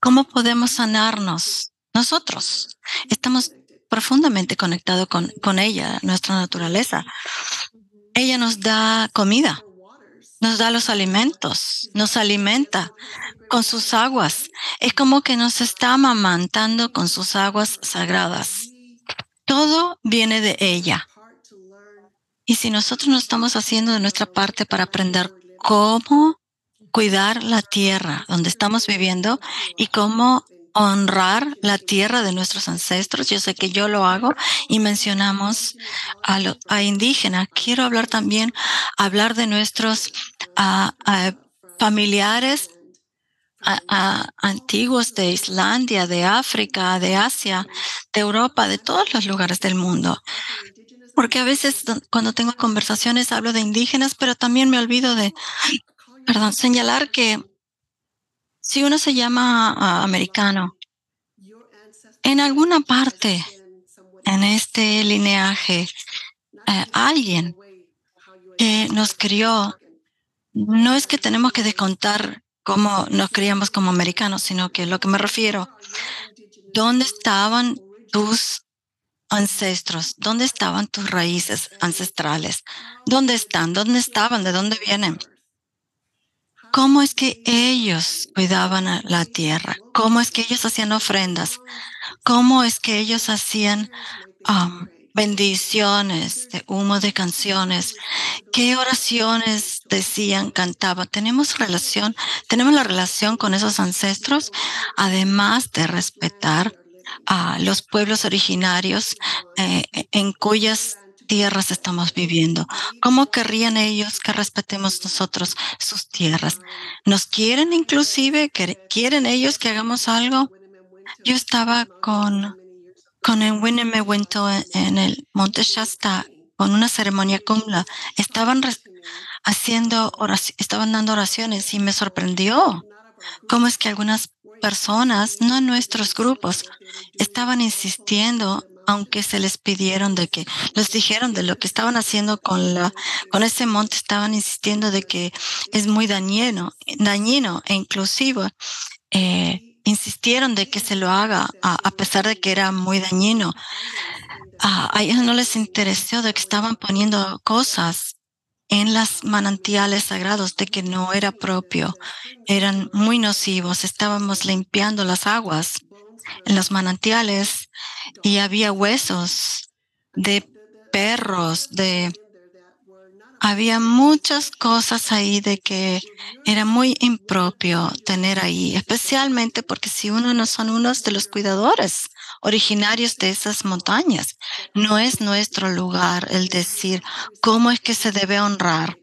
¿cómo podemos sanarnos nosotros? Estamos profundamente conectados con, con ella, nuestra naturaleza. Ella nos da comida, nos da los alimentos, nos alimenta con sus aguas. Es como que nos está amamantando con sus aguas sagradas. Todo viene de ella. Y si nosotros no estamos haciendo de nuestra parte para aprender cómo cuidar la tierra donde estamos viviendo y cómo honrar la tierra de nuestros ancestros. Yo sé que yo lo hago y mencionamos a, lo, a indígenas. Quiero hablar también, hablar de nuestros familiares antiguos de Islandia, de África, de Asia, de Europa, de todos los lugares del mundo. Porque a veces cuando tengo conversaciones hablo de indígenas, pero también me olvido de, perdón, señalar que si uno se llama ah, americano, en alguna parte en este lineaje, eh, alguien que nos crió, no es que tenemos que descontar cómo nos criamos como americanos, sino que lo que me refiero, ¿dónde estaban tus ancestros? ¿Dónde estaban tus raíces ancestrales? ¿Dónde están? ¿Dónde estaban? ¿De dónde vienen? ¿Cómo es que ellos cuidaban la tierra? ¿Cómo es que ellos hacían ofrendas? ¿Cómo es que ellos hacían um, bendiciones, de humo de canciones, qué oraciones decían, cantaban. Tenemos relación, tenemos la relación con esos ancestros, además de respetar a los pueblos originarios eh, en cuyas tierras estamos viviendo. ¿Cómo querrían ellos que respetemos nosotros sus tierras? ¿Nos quieren inclusive? ¿Quieren ellos que hagamos algo? Yo estaba con con el Winnemewinto en, en el Monte Shasta, con una ceremonia kumla, estaban haciendo estaban dando oraciones y me sorprendió cómo es que algunas personas, no en nuestros grupos, estaban insistiendo aunque se les pidieron de que les dijeron de lo que estaban haciendo con la con ese monte estaban insistiendo de que es muy dañino dañino e inclusivo eh, insistieron de que se lo haga, a, pesar de que era muy dañino. a ellos no les interesó de que estaban poniendo cosas en las manantiales sagrados de que no era propio, eran muy nocivos. Estábamos limpiando las aguas en los manantiales y había huesos de perros, de había muchas cosas ahí de que era muy impropio tener ahí, especialmente porque si uno no son unos de los cuidadores originarios de esas montañas, no es nuestro lugar el decir cómo es que se debe honrar.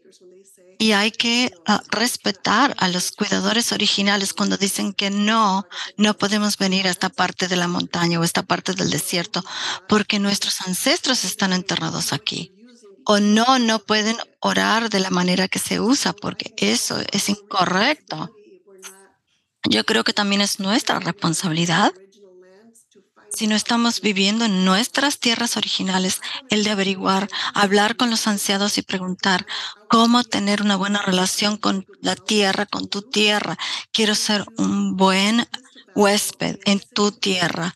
Y hay que ah, respetar a los cuidadores originales cuando dicen que no, no podemos venir a esta parte de la montaña o esta parte del desierto porque nuestros ancestros están enterrados aquí o no, no pueden orar de la manera que se usa, porque eso es incorrecto. Yo creo que también es nuestra responsabilidad, si no estamos viviendo en nuestras tierras originales, el de averiguar, hablar con los ancianos y preguntar cómo tener una buena relación con la tierra, con tu tierra. Quiero ser un buen huésped en tu tierra.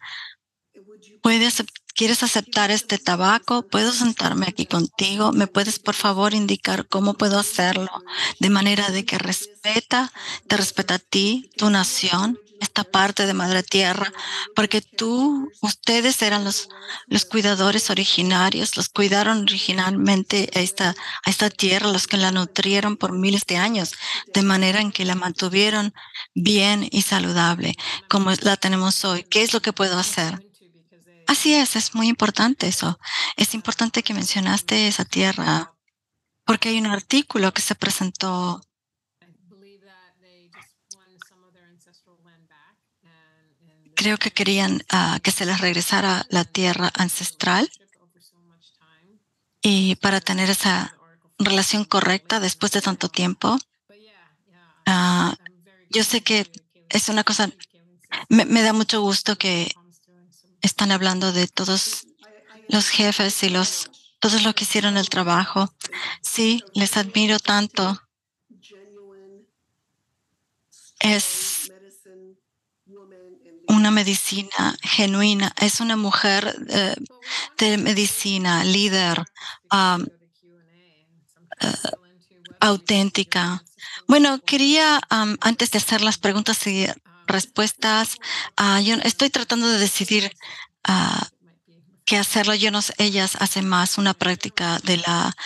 Puedes ¿Quieres aceptar este tabaco? ¿Puedo sentarme aquí contigo? ¿Me puedes por favor indicar cómo puedo hacerlo? De manera de que respeta, te respeta a ti, tu nación, esta parte de Madre Tierra, porque tú, ustedes eran los, los cuidadores originarios, los cuidaron originalmente a esta, a esta tierra, los que la nutrieron por miles de años, de manera en que la mantuvieron bien y saludable, como la tenemos hoy. ¿Qué es lo que puedo hacer? Así es, es muy importante eso. Es importante que mencionaste esa tierra, porque hay un artículo que se presentó creo que querían ah, que se les regresara la tierra ancestral y para tener esa relación correcta después de tanto tiempo. Ah, yo sé que es una cosa, me da mucho gusto que están hablando de todos los jefes y los todos los que hicieron el trabajo. Sí, les admiro tanto. Es una medicina genuina, es una mujer eh, de medicina, líder, eh, auténtica. Bueno, quería, um, antes de hacer las preguntas y respuestas. Uh, yo estoy tratando de decidir uh, qué hacerlo. Yo no ellas hacen más una práctica de la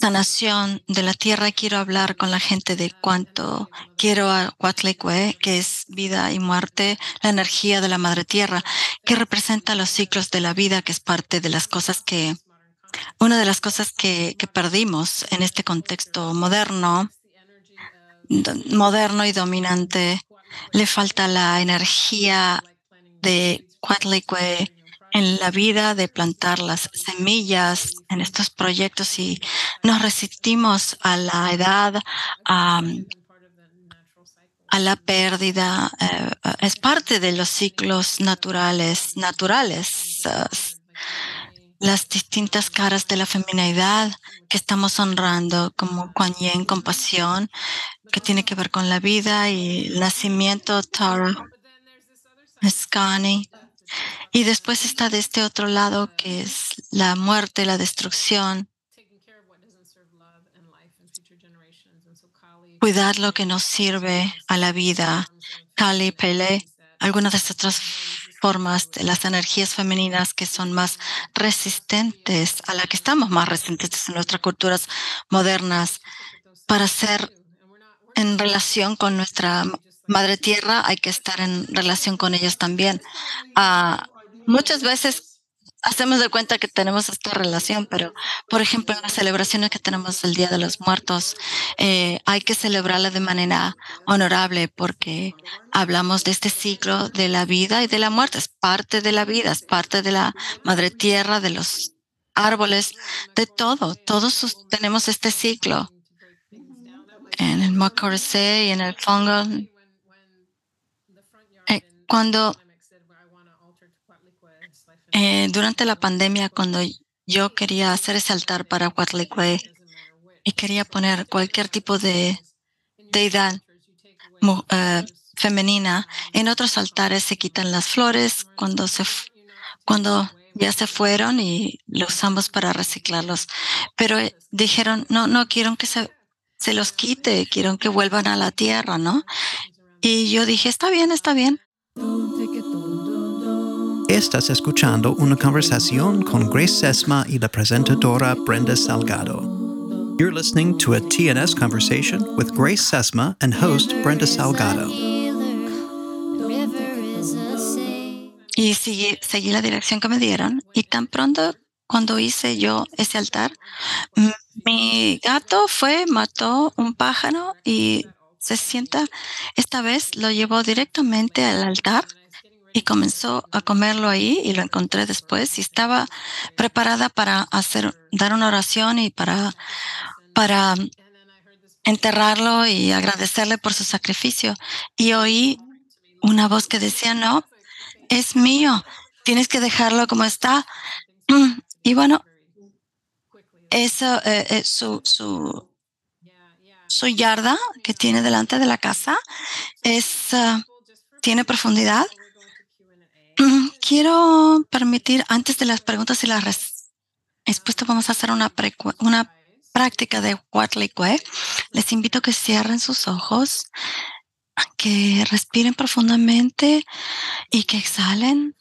sanación de la tierra. Quiero hablar con la gente de cuánto quiero a Cuatlecue, que es vida y muerte, la energía de la madre tierra, que representa los ciclos de la vida, que es parte de las cosas que, una de las cosas que, que perdimos en este contexto moderno, moderno y dominante le falta la energía de Cuatlicue en la vida de plantar las semillas en estos proyectos y nos resistimos a la edad, a, la pérdida. Eh, es parte de los ciclos naturales, naturales. Las distintas caras de la feminidad que estamos honrando, como Kuan Yin, compasión, que tiene que ver con la vida y el nacimiento, Tara, Skani. Y después está de este otro lado que es la muerte, la destrucción, cuidar lo que nos sirve a la vida. Kali, Pele, algunas de estas otras formas de las energías femeninas que son más resistentes, a la que estamos más resistentes en nuestras culturas modernas, para ser en relación con nuestra madre tierra, hay que estar en relación con ellos también. Uh, muchas veces hacemos de cuenta que tenemos esta relación, pero por ejemplo, en las celebraciones que tenemos el Día de los Muertos, eh, hay que celebrarla de manera honorable porque hablamos de este ciclo de la vida y de la muerte. Es parte de la vida, es parte de la madre tierra, de los árboles, de todo. Todos tenemos este ciclo. En el Macorse y en el Fongo. Eh, cuando eh, durante la pandemia, cuando yo quería hacer ese altar para Huatlicue y quería poner cualquier tipo de deidad uh, femenina, en otros altares se quitan las flores cuando se cuando ya se fueron y lo usamos para reciclarlos. Pero eh, dijeron, no, no quiero que se, se los quite, quiero que vuelvan a la tierra, ¿no? Y yo dije, está bien, está bien. Estás escuchando una conversación con Grace Sesma y la presentadora Brenda Salgado. You're listening to a TNS conversation with Grace Sesma and host Brenda Salgado. Y seguí, seguí la dirección que me dieron y tan pronto cuando hice yo ese altar, mi gato fue, mató un pájaro y se sienta, esta vez lo llevó directamente al altar y comenzó a comerlo ahí y lo encontré después y estaba preparada para hacer, dar una oración y para, para enterrarlo y agradecerle por su sacrificio. Y oí una voz que decía, no, es mío, tienes que dejarlo como está. Y bueno, eso, eh, eh, su, su, su yarda que tiene delante de la casa es, uh, tiene profundidad Quiero permitir, antes de las preguntas y las respuestas, vamos a hacer una, una práctica de Watlikwe. Les invito a que cierren sus ojos, que respiren profundamente y que exhalen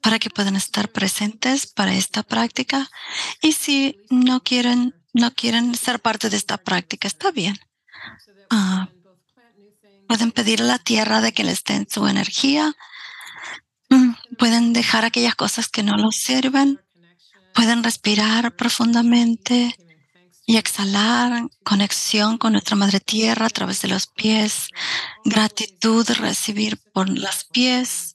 para que puedan estar presentes para esta práctica. Y si no quieren, no quieren ser parte de esta práctica, está bien. Ah, Pueden pedir a la tierra de que les den su energía. Mm, pueden dejar aquellas cosas que no los sirven. Pueden respirar profundamente y exhalar conexión con nuestra madre tierra a través de los pies. Gratitud recibir por los pies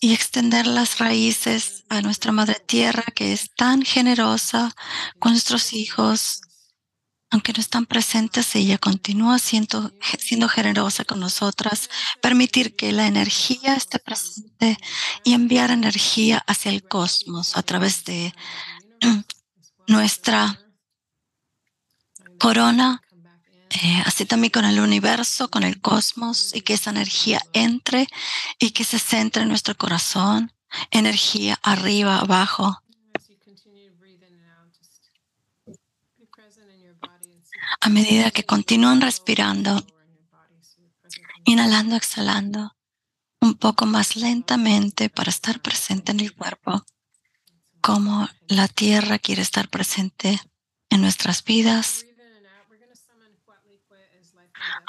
y extender las raíces a nuestra madre tierra que es tan generosa con nuestros hijos, aunque no están presentes, ella continúa siendo, siendo generosa con nosotras, permitir que la energía esté presente y enviar energía hacia el cosmos a través de nuestra corona, eh, así también con el universo, con el cosmos, y que esa energía entre y que se centre en nuestro corazón, energía arriba, abajo, a medida que continúan respirando, inhalando, exhalando un poco más lentamente para estar presente en el cuerpo, como la tierra quiere estar presente en nuestras vidas.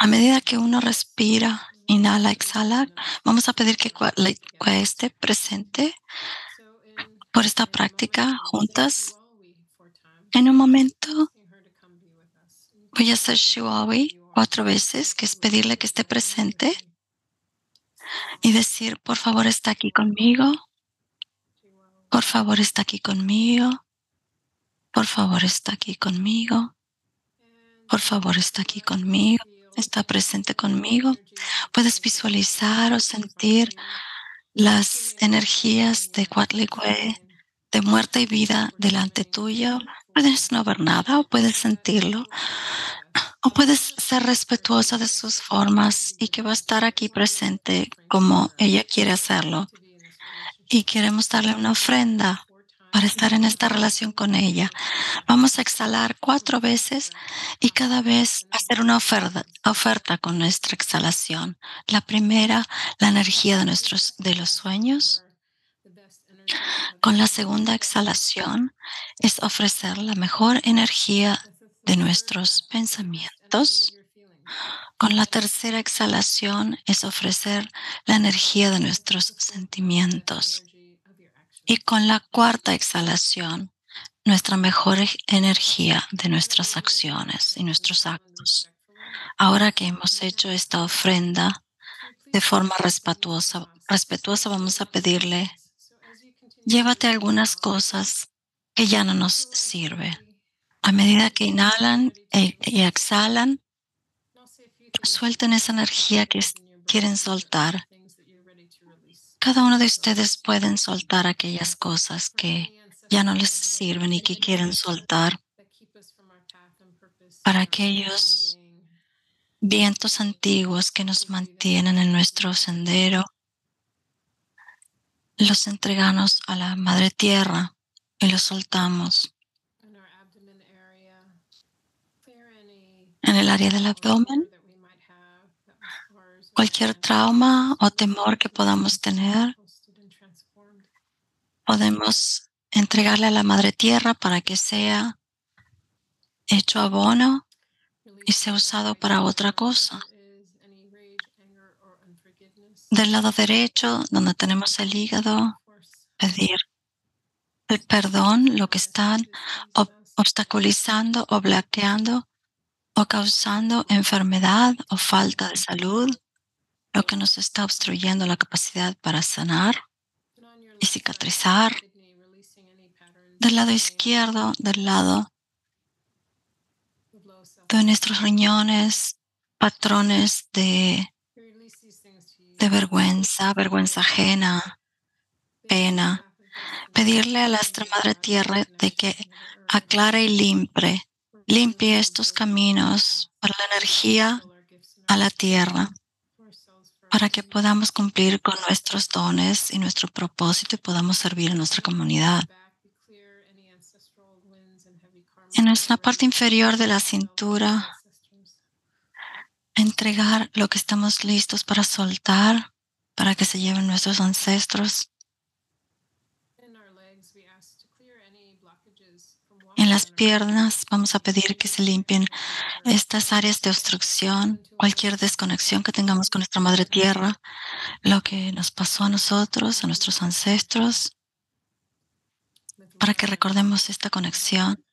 A medida que uno respira, inhala, exhala, vamos a pedir que esté presente por esta práctica juntas. En un momento Voy a hacer Shiwawi cuatro veces, que es pedirle que esté presente y decir, por favor, está aquí conmigo. Por favor, está aquí conmigo. Por favor, está aquí conmigo. Por favor, está aquí conmigo. Está presente conmigo. Puedes visualizar o sentir las energías de Cuatlicue, de muerte y vida delante tuyo. Puedes no ver nada o puedes sentirlo. O puedes ser respetuosa de sus formas y que va a estar aquí presente como ella quiere hacerlo. Y queremos darle una ofrenda para estar en esta relación con ella. Vamos a exhalar cuatro veces y cada vez hacer una oferta, oferta con nuestra exhalación. La primera, la energía de nuestros de los sueños. Con la segunda exhalación es ofrecer la mejor energía de nuestros pensamientos. Con la tercera exhalación es ofrecer la energía de nuestros sentimientos. Y con la cuarta exhalación, nuestra mejor energía de nuestras acciones y nuestros actos. Ahora que hemos hecho esta ofrenda de forma respetuosa, respetuosa vamos a pedirle, llévate algunas cosas que ya no nos sirven. A medida que inhalan e, y exhalan, suelten esa energía que quieren soltar cada uno de ustedes pueden soltar aquellas cosas que ya no les sirven y que quieren soltar para aquellos vientos antiguos que nos mantienen en nuestro sendero. Los entregamos a la Madre Tierra y los soltamos. En el área del abdomen, cualquier trauma o temor que podamos tener, podemos entregarle a la Madre Tierra para que sea hecho abono y sea usado para otra cosa. Del lado derecho, donde tenemos el hígado, pedir el perdón, lo que están obstaculizando o bloqueando o causando enfermedad o falta de salud lo que nos está obstruyendo la capacidad para sanar y cicatrizar. Del lado izquierdo, del lado de nuestros riñones, patrones de, vergüenza, vergüenza ajena, pena. Pedirle a la Madre Tierra de que aclare y limpie, limpie estos caminos para la energía a la Tierra para que podamos cumplir con nuestros dones y nuestro propósito y podamos servir a nuestra comunidad. En nuestra parte inferior de la cintura, entregar lo que estamos listos para soltar, para que se lleven nuestros ancestros. En las piernas vamos a pedir que se limpien estas áreas de obstrucción, cualquier desconexión que tengamos con nuestra madre tierra, lo que nos pasó a nosotros, a nuestros ancestros, para que recordemos esta conexión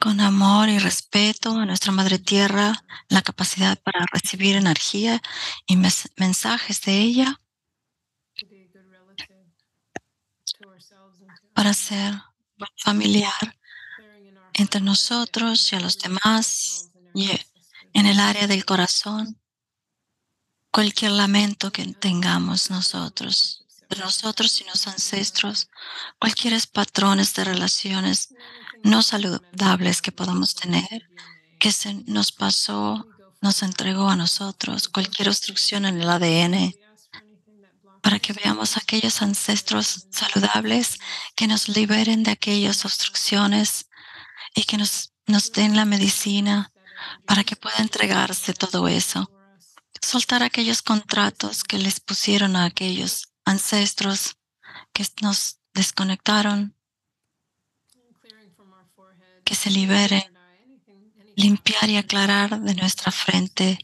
con amor y respeto a nuestra madre tierra, la capacidad para recibir energía y mensajes de ella, para ser familiar entre nosotros y a los demás y en el área del corazón. Cualquier lamento que tengamos nosotros, nosotros y los ancestros, cualquier patrones de relaciones no saludables que podamos tener, que se nos pasó, nos entregó a nosotros, cualquier obstrucción en el ADN, para que veamos aquellos ancestros saludables que nos liberen de aquellas obstrucciones y que nos, nos den la medicina para que pueda entregarse todo eso. Soltar aquellos contratos que les pusieron a aquellos ancestros que nos desconectaron, que se libere, limpiar y aclarar de nuestra frente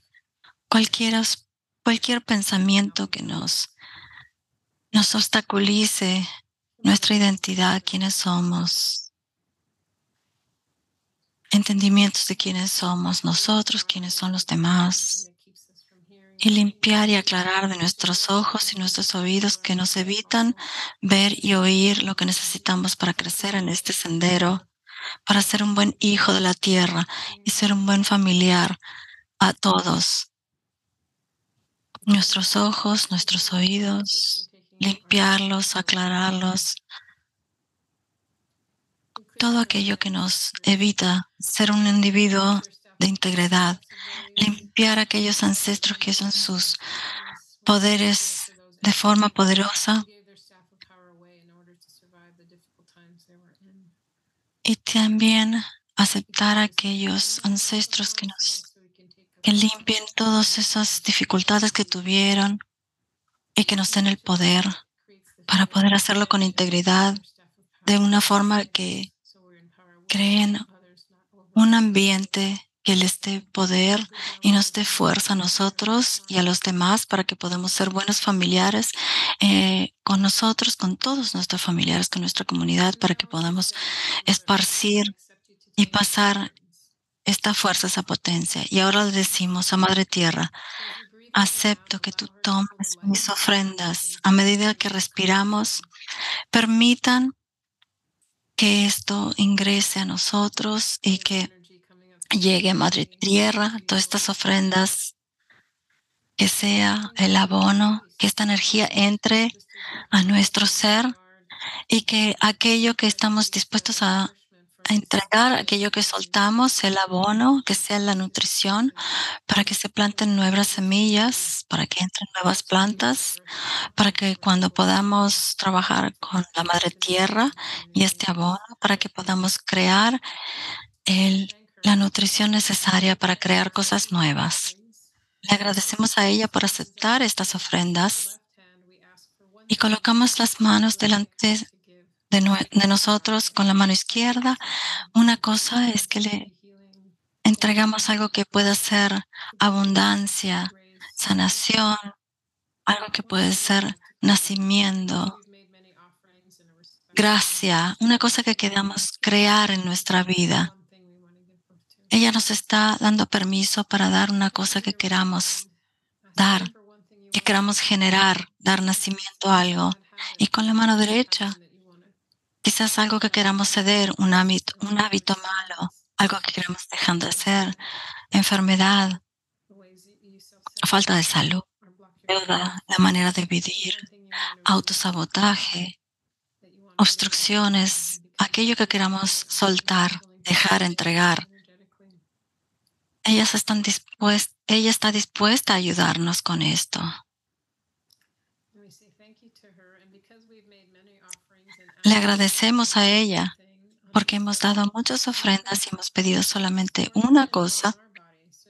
cualquier pensamiento que nos nos obstaculice nuestra identidad, quiénes somos. entendimientos de quiénes somos nosotros, quiénes son los demás, y limpiar y aclarar de nuestros ojos y nuestros oídos que nos evitan ver y oír lo que necesitamos para crecer en este sendero, para ser un buen hijo de la tierra y ser un buen familiar a todos. Nuestros ojos, nuestros oídos, limpiarlos, aclararlos, todo aquello que nos evita ser un individuo de integridad, limpiar aquellos ancestros que son sus poderes de forma poderosa. Y también aceptar aquellos ancestros que nos que limpien todas esas dificultades que tuvieron y que nos den el poder para poder hacerlo con integridad de una forma que creen un ambiente que les dé poder y nos dé fuerza a nosotros y a los demás para que podamos ser buenos familiares eh, con nosotros, con todos nuestros familiares, con nuestra comunidad, para que podamos esparcir y pasar esta fuerza, esa potencia. Y ahora le decimos a Madre Tierra, acepto que tú tomes mis ofrendas a medida que respiramos, permitan que esto ingrese a nosotros y que llegue a Madre Tierra, todas estas ofrendas, que sea el abono, que esta energía entre a nuestro ser y que aquello que estamos dispuestos a, entregar, aquello que soltamos, el abono, que sea la nutrición, para que se planten nuevas semillas, para que entren nuevas plantas, para que cuando podamos trabajar con la madre tierra y este abono, para que podamos crear el la nutrición necesaria para crear cosas nuevas. Le agradecemos a ella por aceptar estas ofrendas y colocamos las manos delante de, nosotros con la mano izquierda. Una cosa es que le entregamos algo que pueda ser abundancia, sanación, algo que puede ser nacimiento, gracia, una cosa que queramos crear en nuestra vida. Ella nos está dando permiso para dar una cosa que queramos dar, que queramos generar, dar nacimiento a algo. Y con la mano derecha, quizás algo que queramos ceder, un hábito, un hábito malo, algo que queramos dejar de hacer, enfermedad, falta de salud, deuda, la manera de vivir, autosabotaje, obstrucciones, aquello que queramos soltar, dejar, entregar ellas están dispuestas, ella está dispuesta a ayudarnos con esto. Le agradecemos a ella porque hemos dado muchas ofrendas y hemos pedido solamente una cosa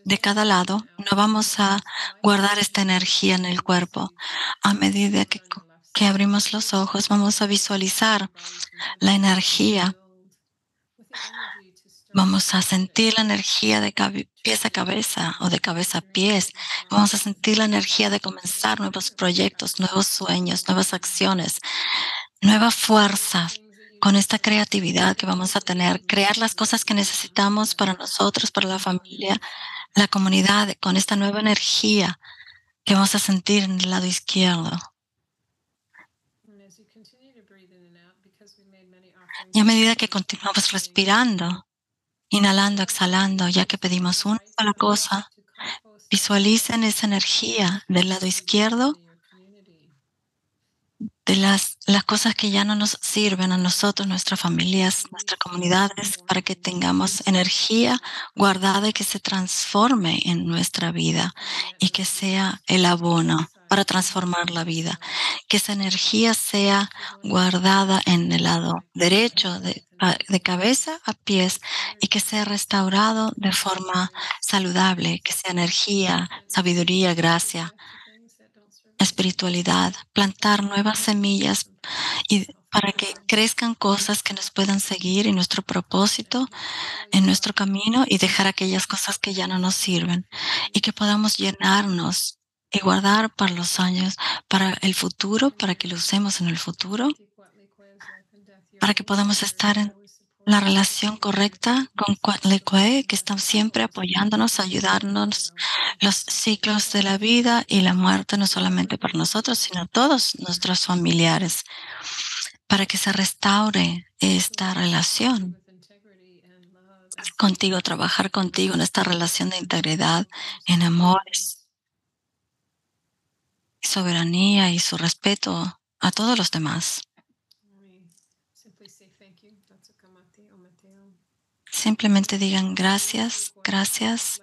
de cada lado. No vamos a guardar esta energía en el cuerpo. A medida que, que abrimos los ojos, vamos a visualizar la energía Vamos a sentir la energía de pies a cabeza o de cabeza a pies. Vamos a sentir la energía de comenzar nuevos proyectos, nuevos sueños, nuevas acciones, nueva fuerza con esta creatividad que vamos a tener, crear las cosas que necesitamos para nosotros, para la familia, la comunidad, con esta nueva energía que vamos a sentir en el lado izquierdo. Y a medida que continuamos respirando, Inhalando, exhalando, ya que pedimos una sola cosa, visualicen esa energía del lado izquierdo de las, las cosas que ya no nos sirven a nosotros, nuestras familias, nuestras comunidades, para que tengamos energía guardada y que se transforme en nuestra vida y que sea el abono para transformar la vida. Que esa energía sea guardada en el lado derecho, de, de cabeza a pies, y que sea restaurado de forma saludable, que sea energía, sabiduría, gracia, espiritualidad, plantar nuevas semillas y para que crezcan cosas que nos puedan seguir en nuestro propósito, en nuestro camino y dejar aquellas cosas que ya no nos sirven y que podamos llenarnos y guardar para los años, para el futuro, para que lo usemos en el futuro, para que podamos estar en la relación correcta con Cuatlicue, que están siempre apoyándonos, ayudarnos los ciclos de la vida y la muerte, no solamente para nosotros, sino todos nuestros familiares, para que se restaure esta relación contigo, trabajar contigo en esta relación de integridad, en amores, soberanía y su respeto a todos los demás. Simplemente digan gracias, gracias.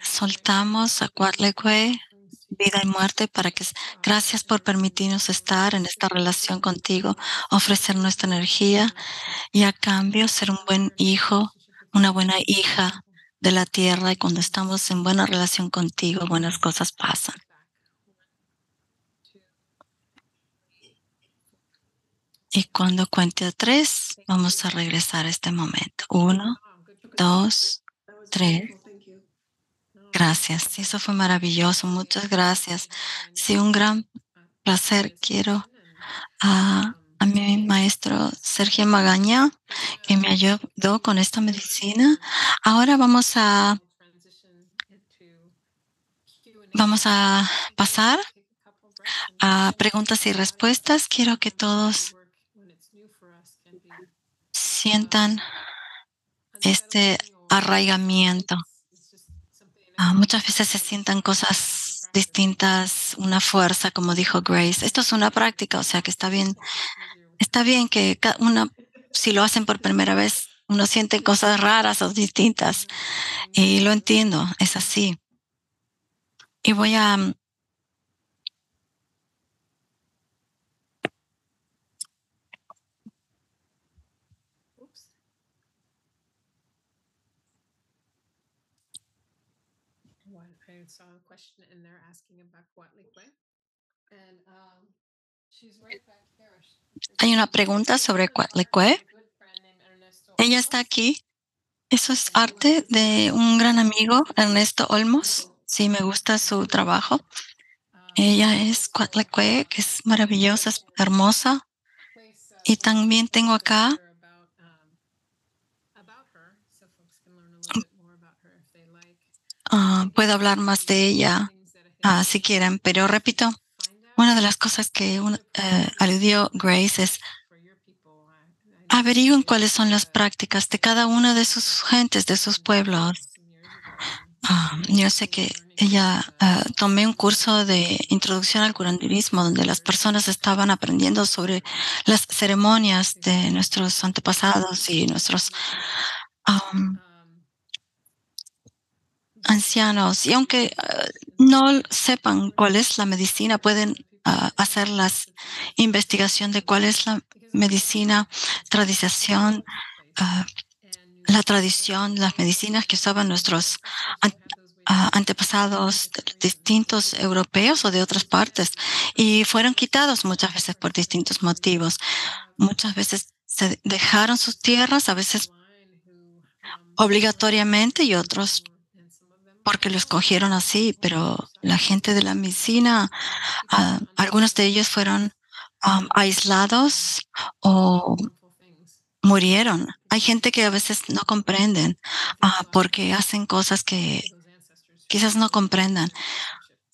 Soltamos a Cuatlecue, vida y muerte, para que gracias por permitirnos estar en esta relación contigo, ofrecer nuestra energía y a cambio ser un buen hijo, una buena hija de la tierra. Y cuando estamos en buena relación contigo, buenas cosas pasan. Y cuando cuente a tres, vamos a regresar a este momento. Uno, dos, tres. Gracias. Eso fue maravilloso. Muchas gracias. Sí, un gran placer. Quiero a, a mi maestro Sergio Magaña, que me ayudó con esta medicina. Ahora vamos a vamos a pasar a preguntas y respuestas. Quiero que todos sientan este arraigamiento. Ah, muchas veces se sientan cosas distintas, una fuerza, como dijo Grace. Esto es una práctica, o sea que está bien, está bien que una, si lo hacen por primera vez, uno siente cosas raras o distintas. Y lo entiendo, es así. Y voy a Hay una pregunta sobre Cuatlicue. Ella está aquí. Eso es arte de un gran amigo, Ernesto Olmos. Sí, me gusta su trabajo. Ella es Cuatlicue, que es maravillosa, es hermosa. Y también tengo acá uh, puedo hablar más de ella uh, si quieren, pero repito, una de las cosas que uh, aludió Grace es averigüen cuáles son las prácticas de cada una de sus gentes, de sus pueblos. yo sé que ella tomé un curso de introducción al curanderismo donde las personas estaban aprendiendo sobre las ceremonias de nuestros antepasados y nuestros ancianos. Y aunque no sepan cuál es la medicina, pueden hacer las investigación de cuál es la medicina, tradición, ah, la tradición, las medicinas que usaban nuestros ah, antepasados distintos europeos o de otras partes y fueron quitados muchas veces por distintos motivos. Muchas veces se dejaron sus tierras, a veces obligatoriamente y otros porque lo escogieron así, pero la gente de la medicina, ah, algunos de ellos fueron aislados o murieron. Hay gente que a veces no comprenden uh, porque hacen cosas que quizás no comprendan.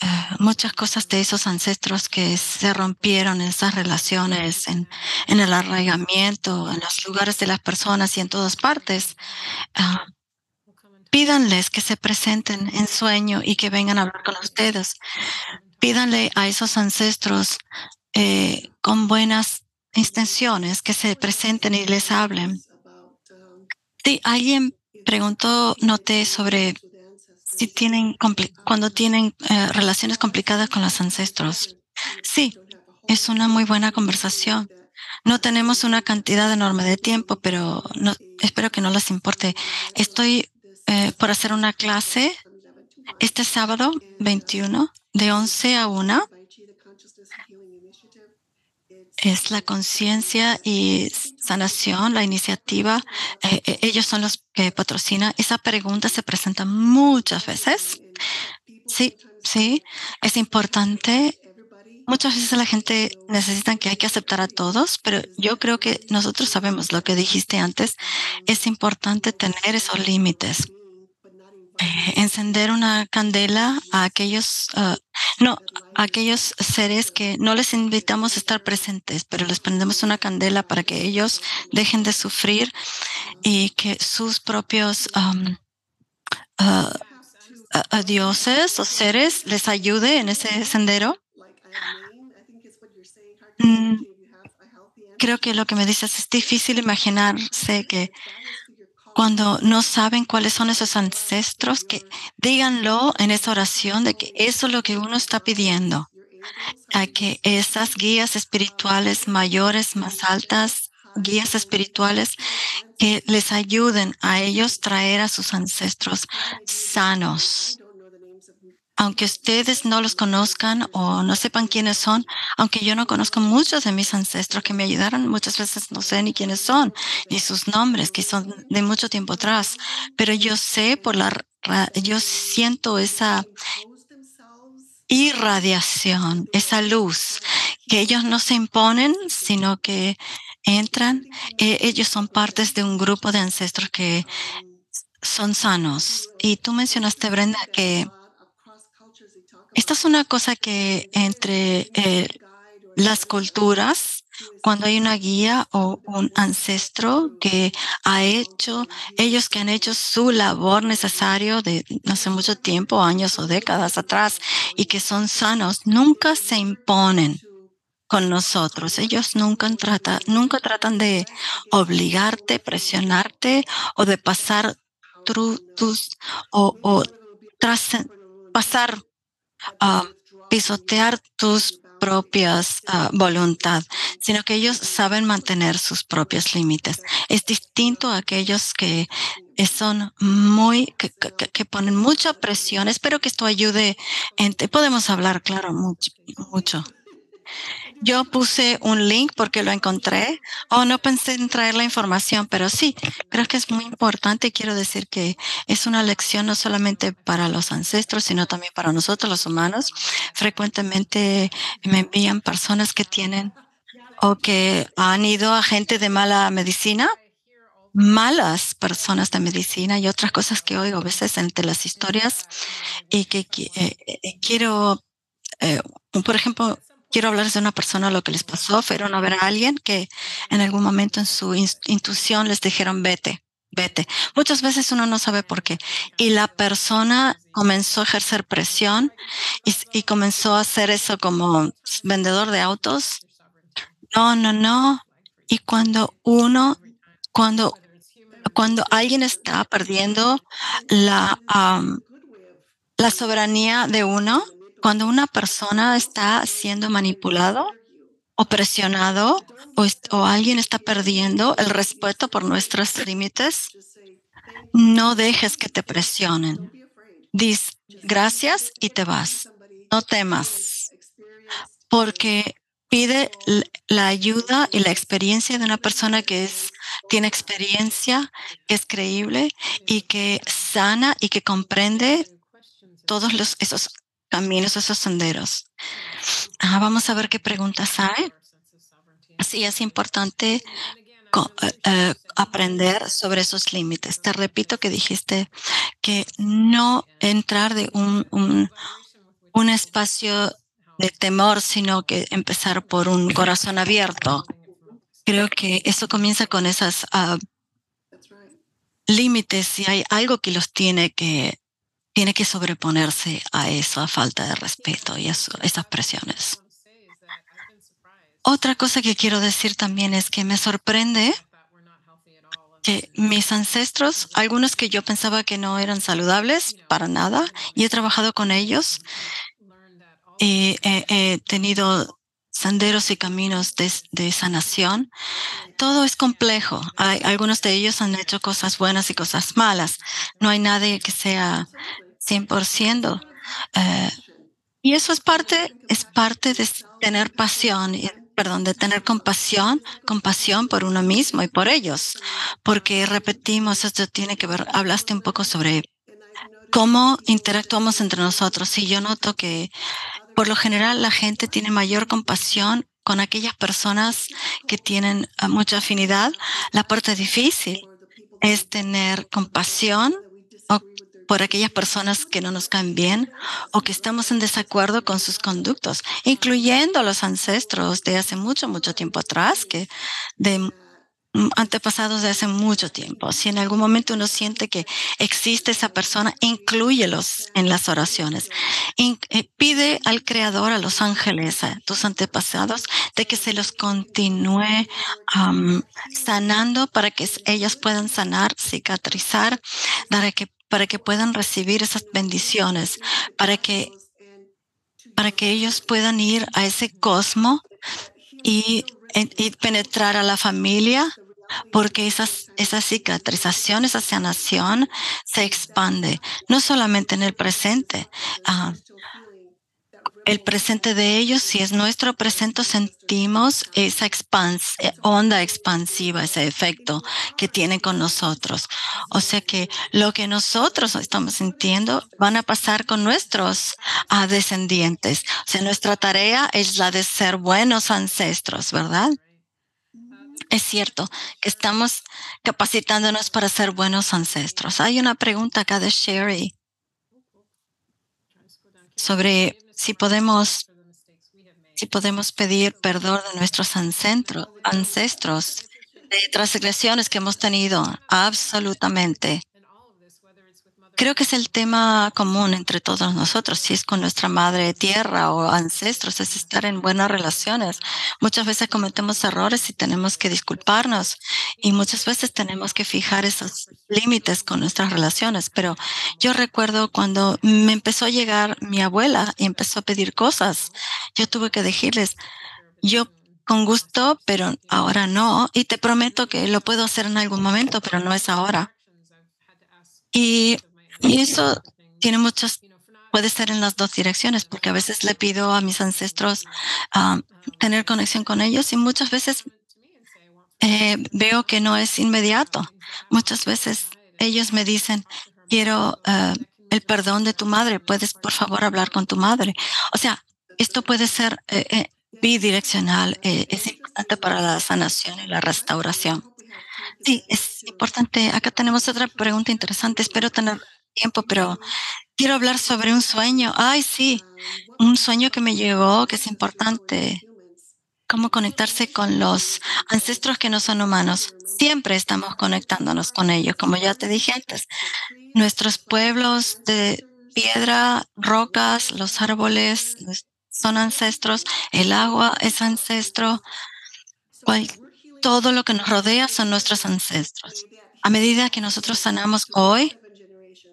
Eh, muchas cosas de esos ancestros que se rompieron en esas relaciones, en, el arraigamiento, en los lugares de las personas y en todas partes. Uh, Pídanles que se presenten en sueño y que vengan a hablar con ustedes. Pídanle a esos ancestros eh, con buenas intenciones que se presenten y les hablen. Sí, alguien preguntó, noté sobre si tienen cuando tienen eh, relaciones complicadas con los ancestros. Sí, es una muy buena conversación. No tenemos una cantidad enorme de tiempo, pero no, espero que no les importe. Estoy eh, por hacer una clase este sábado 21 de 11 a 1. Es la conciencia y sanación, la iniciativa. Eh, eh, ellos son los que patrocinan. Esa pregunta se presenta muchas veces. Sí, sí, es importante Muchas veces la gente necesita que hay que aceptar a todos, pero yo creo que nosotros sabemos lo que dijiste antes. Es importante tener esos límites. Eh, encender una candela a aquellos, uh, no, aquellos seres que no les invitamos a estar presentes, pero les prendemos una candela para que ellos dejen de sufrir y que sus propios um, uh, dioses o seres les ayude en ese sendero. Mm, creo que lo que me dices es difícil imaginarse que cuando no saben cuáles son esos ancestros, que díganlo en esa oración de que eso es lo que uno está pidiendo, a que esas guías espirituales mayores, más altas, guías espirituales que les ayuden a ellos traer a sus ancestros sanos. Aunque ustedes no los conozcan o no sepan quiénes son, aunque yo no conozco muchos de mis ancestros que me ayudaron, muchas veces no sé ni quiénes son, ni sus nombres, que son de mucho tiempo atrás, pero yo sé por la, yo siento esa irradiación, esa luz, que ellos no se imponen, sino que entran, eh, ellos son partes de un grupo de ancestros que son sanos. Y tú mencionaste, Brenda, que esta es una cosa que entre eh, las culturas, cuando hay una guía o un ancestro que ha hecho, ellos que han hecho su labor necesario de sé mucho tiempo, años o décadas atrás, y que son sanos, nunca se imponen con nosotros. Ellos nunca, tratan, nunca tratan de obligarte, presionarte o de pasar tus o, o pasar pisotear tus propias uh, voluntad, sino que ellos saben mantener sus propios límites. Es distinto a aquellos que son muy, que, que, ponen mucha presión. Espero que esto ayude. En, podemos hablar, claro, mucho. mucho. Yo puse un link porque lo encontré. Oh, no pensé en traer la información, pero sí, creo que es muy importante quiero decir que es una lección no solamente para los ancestros, sino también para nosotros los humanos. Frecuentemente me envían personas que tienen o que han ido a gente de mala medicina, malas personas de medicina y otras cosas que oigo a veces entre las historias y que eh, eh, quiero, eh, por ejemplo, quiero hablarles de una persona lo que les pasó. Fueron a ver a alguien que en algún momento en su intuición les dijeron vete, vete. Muchas veces uno no sabe por qué. Y la persona comenzó a ejercer presión y, comenzó a hacer eso como vendedor de autos. No, no, no. Y cuando uno, cuando, cuando alguien está perdiendo la, la soberanía de uno, cuando una persona está siendo manipulado o presionado o, alguien está perdiendo el respeto por nuestros límites, no dejes que te presionen. Dis gracias y te vas. No temas. Porque pide la ayuda y la experiencia de una persona que es, tiene experiencia, que es creíble y que sana y que comprende todos los, esos caminos, esos senderos. Ah, vamos a ver qué preguntas hay. Sí, es importante eh, eh, aprender sobre esos límites. Te repito que dijiste que no entrar de un, un, un espacio de temor, sino que empezar por un corazón abierto. Creo que eso comienza con esas uh, límites y hay algo que los tiene que tiene que sobreponerse a esa falta de respeto y a esas presiones. Otra cosa que quiero decir también es que me sorprende que mis ancestros, algunos que yo pensaba que no eran saludables para nada, y he trabajado con ellos, y he, tenido senderos y caminos de, de, sanación. Todo es complejo. Algunos de ellos han hecho cosas buenas y cosas malas. No hay nadie que sea 100%. Eh, y eso es parte, es parte de tener pasión, perdón, de tener compasión, compasión por uno mismo y por ellos. Porque repetimos, esto tiene que ver, hablaste un poco sobre cómo interactuamos entre nosotros. Y yo noto que por lo general la gente tiene mayor compasión con aquellas personas que tienen ah, mucha afinidad. La parte difícil es tener compasión por aquellas personas que no nos caen bien o que estamos en desacuerdo con sus conductos, incluyendo los ancestros de hace mucho, mucho tiempo atrás, que de antepasados de hace mucho tiempo. Si en algún momento uno siente que existe esa persona, inclúyelos en las oraciones. Eh, pide al Creador, a los ángeles, a tus antepasados, de que se los continúe sanando para que ellos puedan sanar, cicatrizar, para que, para que puedan recibir esas bendiciones, para que, para que ellos puedan ir a ese cosmo y penetrar a la familia porque esas, esa cicatrización, esa sanación se expande, no solamente en el presente. El presente de ellos, si es nuestro presente, sentimos esa eh, onda expansiva, ese efecto que tiene con nosotros. O sea que lo que nosotros estamos sintiendo van a pasar con nuestros descendientes. O sea, nuestra tarea es la de ser buenos ancestros, ¿verdad? Es cierto que estamos capacitándonos para ser buenos ancestros. Hay una pregunta acá de Sherry sobre si podemos, si podemos pedir perdón de nuestros ancestros, de transgresiones que hemos tenido. Absolutamente. Creo que es el tema común entre todos nosotros, si es con nuestra madre tierra o ancestros, es estar en buenas relaciones. Muchas veces cometemos errores y tenemos que disculparnos y muchas veces tenemos que fijar esos límites con nuestras relaciones. Pero yo recuerdo cuando me empezó a llegar mi abuela y empezó a pedir cosas, yo tuve que decirles, yo con gusto, pero ahora no. Y te prometo que lo puedo hacer en algún momento, pero no es ahora. Y y eso tiene muchas, puede ser en las dos direcciones, porque a veces le pido a mis ancestros ah, tener conexión con ellos y muchas veces eh, veo que no es inmediato. Muchas veces ellos me dicen, quiero eh, el perdón de tu madre, puedes por favor hablar con tu madre. O sea, esto puede ser eh, bidireccional, es importante para la sanación y la restauración. Sí, es importante. Acá tenemos otra pregunta interesante. Espero tener tiempo, pero quiero hablar sobre un sueño. Ay, sí, un sueño que me llegó, que es importante. Cómo conectarse con los ancestros que no son humanos. Siempre estamos conectándonos con ellos, como ya te dije antes. Nuestros pueblos de piedra, rocas, los árboles son ancestros, el agua es ancestro, todo lo que nos rodea son nuestros ancestros. A medida que nosotros sanamos hoy,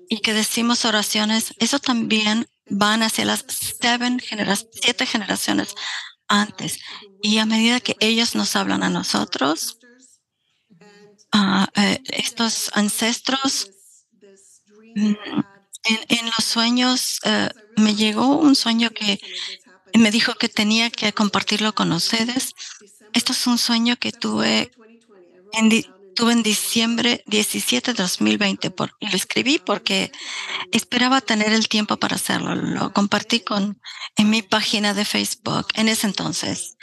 y que decimos oraciones, eso también van hacia las siete generaciones antes. Y a medida que ellos nos hablan a nosotros, eh, estos ancestros, mm, en, los sueños, eh, me llegó un sueño que me dijo que tenía que compartirlo con ustedes. Esto es un sueño que tuve en, tuve en diciembre 17 de 2020 por, lo escribí porque esperaba tener el tiempo para hacerlo. Lo compartí con, en mi página de Facebook en ese entonces,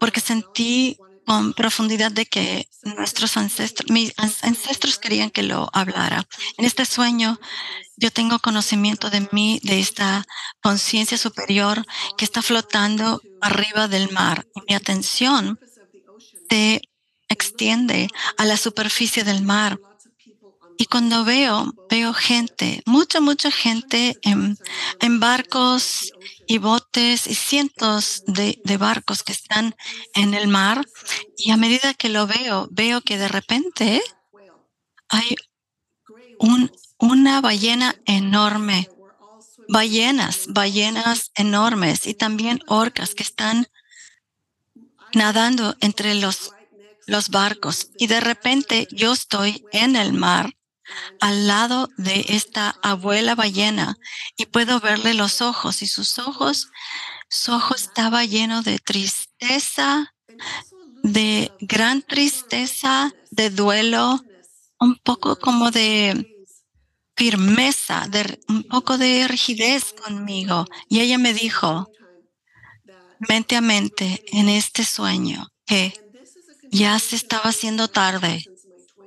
porque sentí con profundidad de que nuestros ancestros, mis ancestros querían que lo hablara. En este sueño, yo tengo conocimiento de mí, de esta conciencia superior que está flotando arriba del mar. Y mi atención se extiende a la superficie del mar. Y cuando veo, veo gente, mucha, mucha gente en, barcos y botes y cientos de, barcos que están en el mar. Y a medida que lo veo, veo que de repente hay un, una ballena enorme, ballenas, ballenas enormes y también orcas que están nadando entre los los barcos y de repente yo estoy en el mar al lado de esta abuela ballena y puedo verle los ojos y sus ojos, su ojo estaba lleno de tristeza, de gran tristeza, de duelo, un poco como de firmeza, de un poco de rigidez conmigo. Y ella me dijo, mente a mente, en este sueño, que ya se estaba haciendo tarde.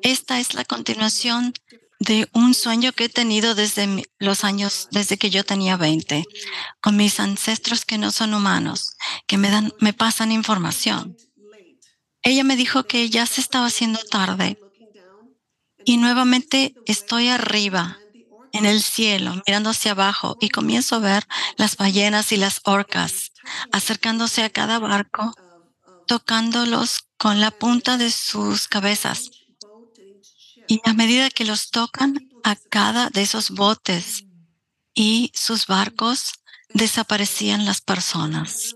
Esta es la continuación de un sueño que he tenido desde los años, desde que yo tenía 20, con mis ancestros que no son humanos, que me dan, me pasan información. Ella me dijo que ya se estaba haciendo tarde y nuevamente estoy arriba en el cielo, mirando hacia abajo y comienzo a ver las ballenas y las orcas acercándose a cada barco, tocándolos con la punta de sus cabezas y a medida que los tocan a cada de esos botes y sus barcos, desaparecían las personas.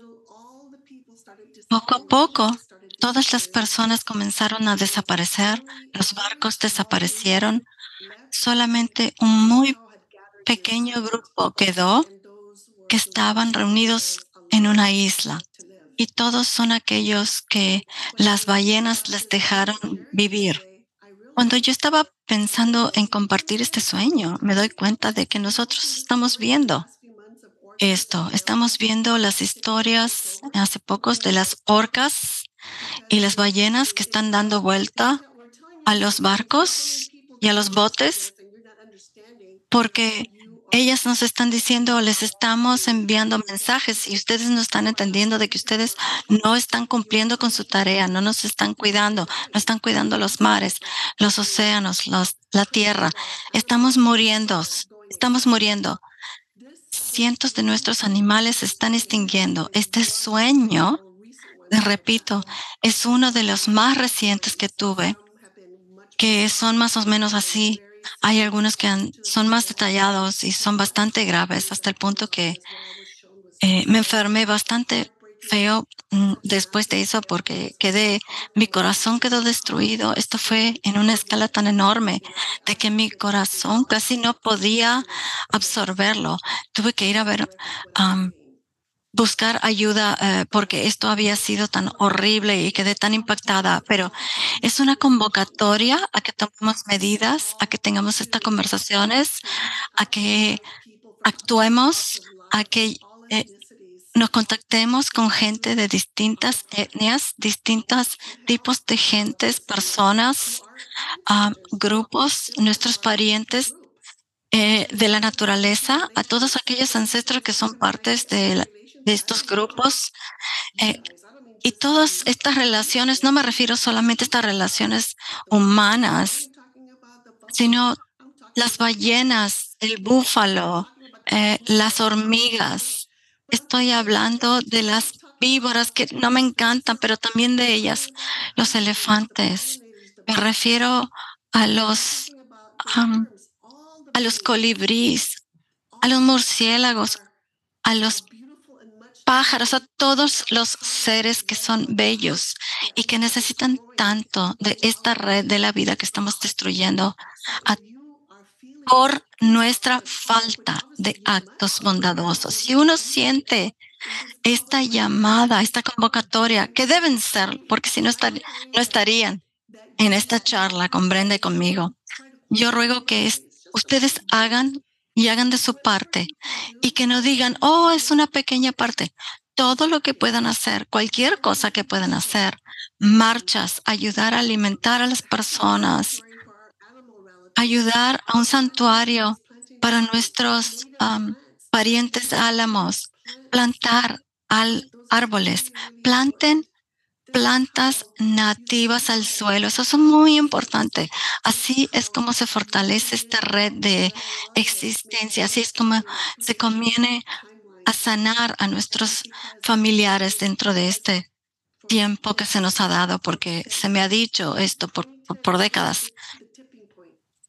Poco a poco, todas las personas comenzaron a desaparecer, los barcos desaparecieron, solamente un muy pequeño grupo quedó que estaban reunidos en una isla y todos son aquellos que las ballenas les dejaron vivir. Cuando yo estaba pensando en compartir este sueño, me doy cuenta de que nosotros estamos viendo esto. Estamos viendo las historias hace pocos de las orcas y las ballenas que están dando vuelta a los barcos y a los botes porque ellas nos están diciendo, les estamos enviando mensajes y ustedes no están entendiendo de que ustedes no están cumpliendo con su tarea, no nos están cuidando, no están cuidando los mares, los océanos, los, la tierra. Estamos muriendo, estamos muriendo. Cientos de nuestros animales se están extinguiendo. Este sueño, repito, es uno de los más recientes que tuve, que son más o menos así hay algunos que son más detallados y son bastante graves hasta el punto que eh, me enfermé bastante feo mm, después de eso porque quedé, mi corazón quedó destruido. Esto fue en una escala tan enorme de que mi corazón casi no podía absorberlo. Tuve que ir a ver buscar ayuda eh, porque esto había sido tan horrible y quedé tan impactada, pero es una convocatoria a que tomemos medidas, a que tengamos estas conversaciones, a que actuemos, a que eh, nos contactemos con gente de distintas etnias, distintos tipos de gentes, personas, ah, grupos, nuestros parientes eh, de la naturaleza, a todos aquellos ancestros que son partes de la, de estos grupos. Eh, y todas estas relaciones, no me refiero solamente a estas relaciones humanas, sino las ballenas, el búfalo, eh, las hormigas. Estoy hablando de las víboras que no me encantan, pero también de ellas, los elefantes. Me refiero a los, a los colibríes, a los murciélagos, a los pájaros, a todos los seres que son bellos y que necesitan tanto de esta red de la vida que estamos destruyendo por nuestra falta de actos bondadosos. Si uno siente esta llamada, esta convocatoria, que deben ser, porque si no, no estarían en esta charla con Brenda y conmigo, yo ruego que ustedes hagan y hagan de su parte y que no digan, oh, es una pequeña parte. Todo lo que puedan hacer, cualquier cosa que puedan hacer, marchas, ayudar a alimentar a las personas, ayudar a un santuario para nuestros parientes álamos, plantar al, árboles, planten plantas nativas al suelo. Eso es muy importante. Así es como se fortalece esta red de existencia. Así es como se conviene a sanar a nuestros familiares dentro de este tiempo que se nos ha dado, porque se me ha dicho esto por, por décadas,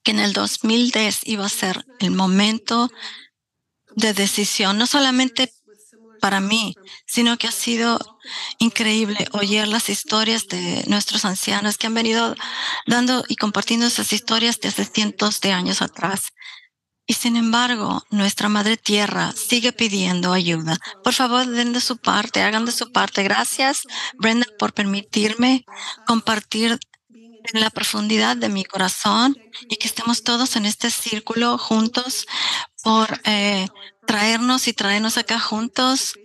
que en el 2010 iba a ser el momento de decisión, no solamente para mí, sino que ha sido increíble oír las historias de nuestros ancianos que han venido dando y compartiendo esas historias desde cientos de años atrás. Y sin embargo, nuestra Madre Tierra sigue pidiendo ayuda. Por favor, den de su parte, hagan de su parte. Gracias, Brenda, por permitirme compartir en la profundidad de mi corazón y que estemos todos en este círculo juntos por eh, traernos y traernos acá juntos.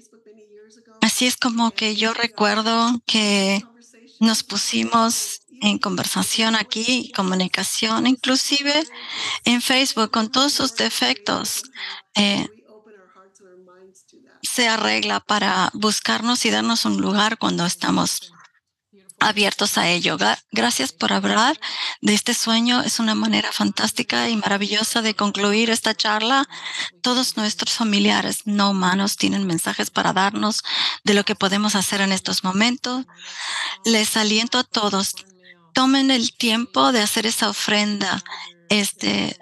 Así es como que yo recuerdo que nos pusimos en conversación aquí, comunicación, inclusive en Facebook con todos sus defectos. Eh, se arregla para buscarnos y darnos un lugar cuando estamos abiertos a ello. Gracias por hablar de este sueño. Es una manera fantástica y maravillosa de concluir esta charla. Todos nuestros familiares no humanos tienen mensajes para darnos de lo que podemos hacer en estos momentos. Les aliento a todos. Tomen el tiempo de hacer esa ofrenda, este,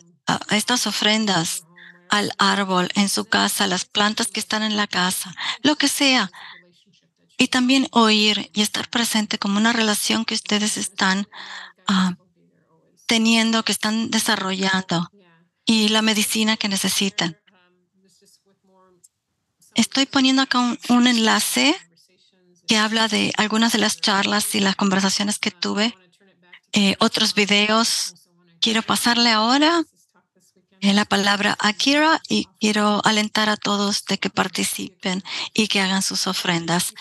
estas ofrendas al árbol en su casa, las plantas que están en la casa, lo que sea y también oír y estar presente como una relación que ustedes están ah, teniendo, que están desarrollando y la medicina que necesitan. Estoy poniendo acá un, enlace que habla de algunas de las charlas y las conversaciones que tuve, eh, otros videos. Quiero pasarle ahora la palabra a Kira y quiero alentar a todos de que participen y que hagan sus ofrendas.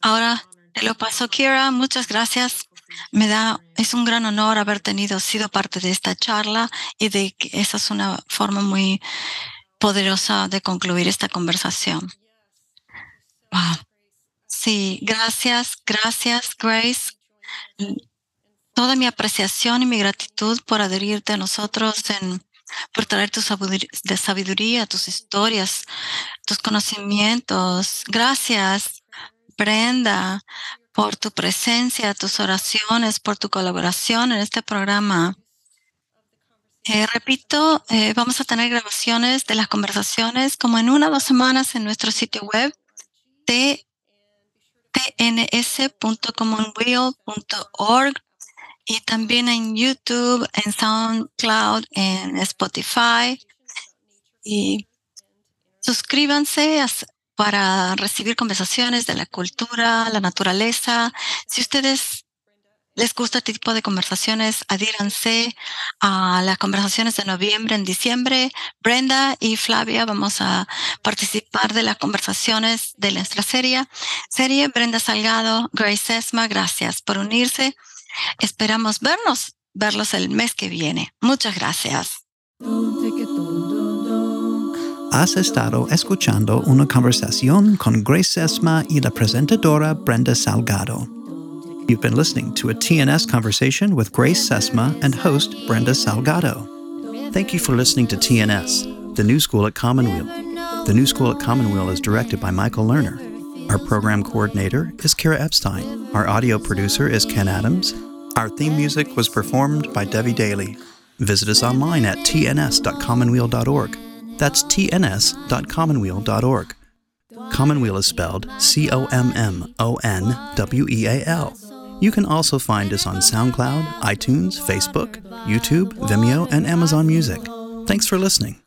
Ahora te lo paso, Kira. Muchas gracias. Me da, es un gran honor haber tenido, sido parte de esta charla y de que esa es una forma muy poderosa de concluir esta conversación. Sí, gracias, gracias, Grace. Toda mi apreciación y mi gratitud por adherirte a nosotros en por traer tu sabiduría, tus historias, tus conocimientos. Gracias, Brenda, por tu presencia, tus oraciones, por tu colaboración en este programa. Eh, repito, eh, vamos a tener grabaciones de las conversaciones como en una o dos semanas en nuestro sitio web tns.commonweal.org y también en YouTube, en SoundCloud, en Spotify. Y suscríbanse para recibir conversaciones de la cultura, la naturaleza. Si ustedes les gusta este tipo de conversaciones, adhíranse a las conversaciones de noviembre, en diciembre. Brenda y Flavia vamos a participar de las conversaciones de nuestra serie. Serie Brenda Salgado, Grace Esma, gracias por unirse. Esperamos vernos, verlos el mes que viene. Muchas gracias. Has estado escuchando una conversación con Grace Esma y la presentadora Brenda Salgado. You've been listening to a TNS conversation with Grace Sesma and host Brenda Salgado. Thank you for listening to TNS, the new school at Commonweal. The new school at Commonweal is directed by Michael Lerner. Our program coordinator is Kara Epstein. Our audio producer is Ken Adams. Our theme music was performed by Debbie Daly. Visit us online at tns.commonweal.org. That's tns.commonweal.org. Commonweal is spelled C O M M O N W E A L. You can also find us on SoundCloud, iTunes, Facebook, YouTube, Vimeo, and Amazon Music. Thanks for listening.